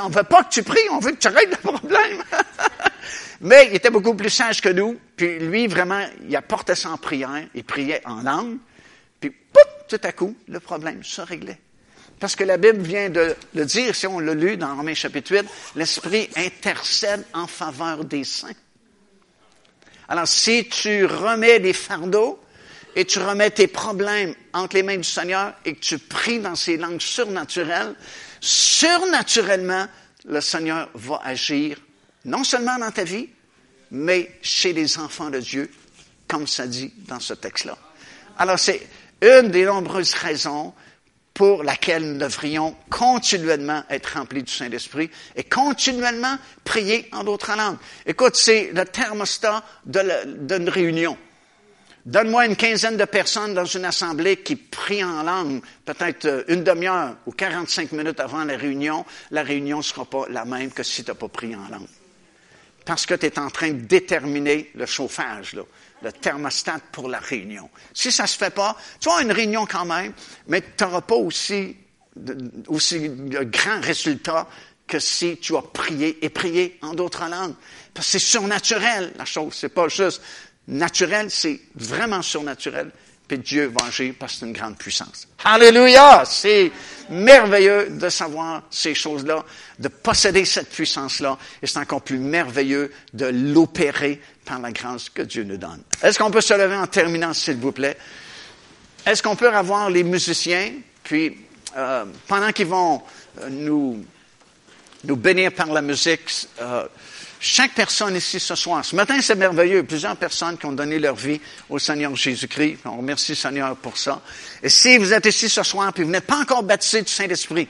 On ne veut pas que tu pries, on veut que tu règles le problème. Mais il était beaucoup plus sage que nous. Puis lui, vraiment, il apportait ça en prière. Il priait en langue. Puis, pouf, tout à coup, le problème se réglait. Parce que la Bible vient de le dire, si on l'a lu dans Romains chapitre 8, l'Esprit intercède en faveur des saints. Alors, si tu remets des fardeaux et tu remets tes problèmes entre les mains du Seigneur et que tu pries dans ces langues surnaturelles, surnaturellement, le Seigneur va agir Non seulement dans ta vie, mais chez les enfants de Dieu, comme ça dit dans ce texte-là. Alors, c'est une des nombreuses raisons pour laquelle nous devrions continuellement être remplis du Saint-Esprit et continuellement prier en d'autres langues. Écoute, c'est le thermostat d'une réunion. Donne-moi une quinzaine de personnes dans une assemblée qui prient en langue, peut-être euh, une demi-heure ou 45 minutes avant la réunion, la réunion ne sera pas la même que si tu n'as pas prié en langue. Parce que tu es en train de déterminer le chauffage, là, le thermostat pour la réunion. Si ça ne se fait pas, tu as une réunion quand même, mais tu n'auras pas aussi, aussi de grands résultats que si tu as prié et prié en d'autres langues. Parce que c'est surnaturel, la chose. C'est pas juste naturel, c'est vraiment surnaturel. Puis Dieu va agir parce que c'est une grande puissance. Alléluia! C'est merveilleux de savoir ces choses-là, de posséder cette puissance-là, et c'est encore plus merveilleux de l'opérer par la grâce que Dieu nous donne. Est-ce qu'on peut se lever en terminant, s'il vous plaît? Est-ce qu'on peut avoir les musiciens, puis euh, pendant qu'ils vont euh, nous, nous bénir par la musique, euh, chaque personne ici ce soir. Ce matin, c'est merveilleux. Plusieurs personnes qui ont donné leur vie au Seigneur Jésus-Christ. On remercie le Seigneur pour ça. Et si vous êtes ici ce soir et vous n'êtes pas encore baptisé du Saint-Esprit,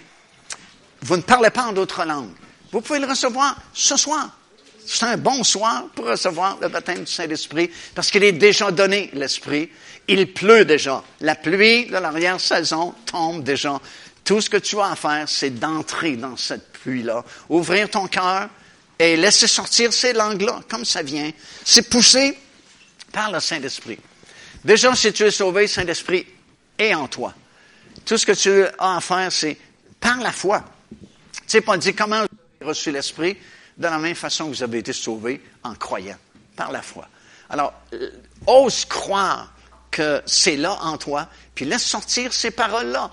vous ne parlez pas en d'autres langues, vous pouvez le recevoir ce soir. C'est un bon soir pour recevoir le baptême du Saint-Esprit parce qu'il est déjà donné, l'Esprit. Il pleut déjà. La pluie de l'arrière-saison tombe déjà. Tout ce que tu as à faire, c'est d'entrer dans cette pluie-là, ouvrir ton cœur, et laisser sortir ces langues-là, comme ça vient. C'est poussé par le Saint-Esprit. Déjà, si tu es sauvé, Saint-Esprit est en toi. Tout ce que tu as à faire, c'est par la foi. Tu sais, pas dit comment vous avez reçu l'Esprit, de la même façon que vous avez été sauvé en croyant, par la foi. Alors, euh, ose croire que c'est là en toi, puis laisse sortir ces paroles-là.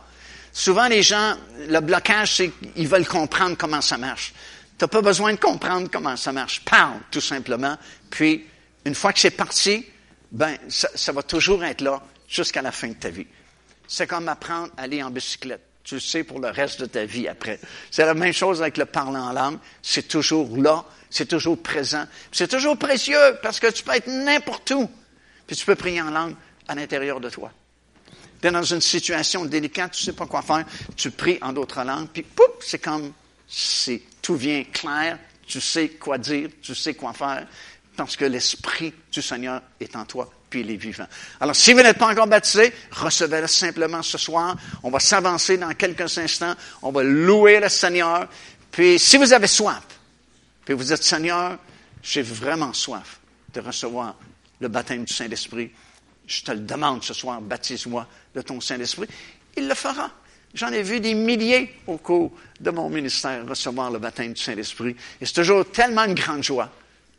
Souvent, les gens, le blocage, c'est qu'ils veulent comprendre comment ça marche. Tu n'as pas besoin de comprendre comment ça marche. Parle, tout simplement. Puis, une fois que c'est parti, ben, ça, va toujours être là jusqu'à la fin de ta vie. C'est comme apprendre à aller en bicyclette. Tu le sais pour le reste de ta vie après. C'est la même chose avec le parler en langue. C'est toujours là. C'est toujours présent. C'est toujours précieux parce que tu peux être n'importe où. Puis tu peux prier en langue à l'intérieur de toi. Tu es dans une situation délicate, tu ne sais pas quoi faire, tu pries en d'autres langues, puis pouf, c'est comme c'est tout vient clair, tu sais quoi dire, tu sais quoi faire, parce que l'Esprit du Seigneur est en toi, puis il est vivant. Alors, si vous n'êtes pas encore baptisé, recevez-le simplement ce soir. On va s'avancer dans quelques instants. On va louer le Seigneur. Puis, si vous avez soif, puis vous dites, Seigneur, j'ai vraiment soif de recevoir le baptême du Saint-Esprit, je te le demande ce soir, baptise-moi de ton Saint-Esprit, il le fera. J'en ai vu des milliers au cours de mon ministère recevoir le baptême du Saint-Esprit. Et c'est toujours tellement une grande joie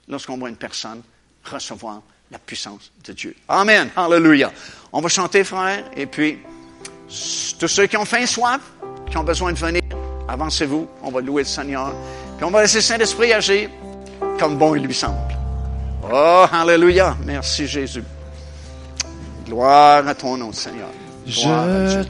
lorsqu'on voit une personne recevoir la puissance de Dieu. Amen. Hallelujah. On va chanter, frère, et puis tous ceux qui ont faim, soif, qui ont besoin de venir, avancez-vous, on va louer le Seigneur, puis on va laisser le Saint-Esprit agir comme bon il lui semble. Oh, Hallelujah. Merci Jésus. Gloire à ton nom, Seigneur.
Je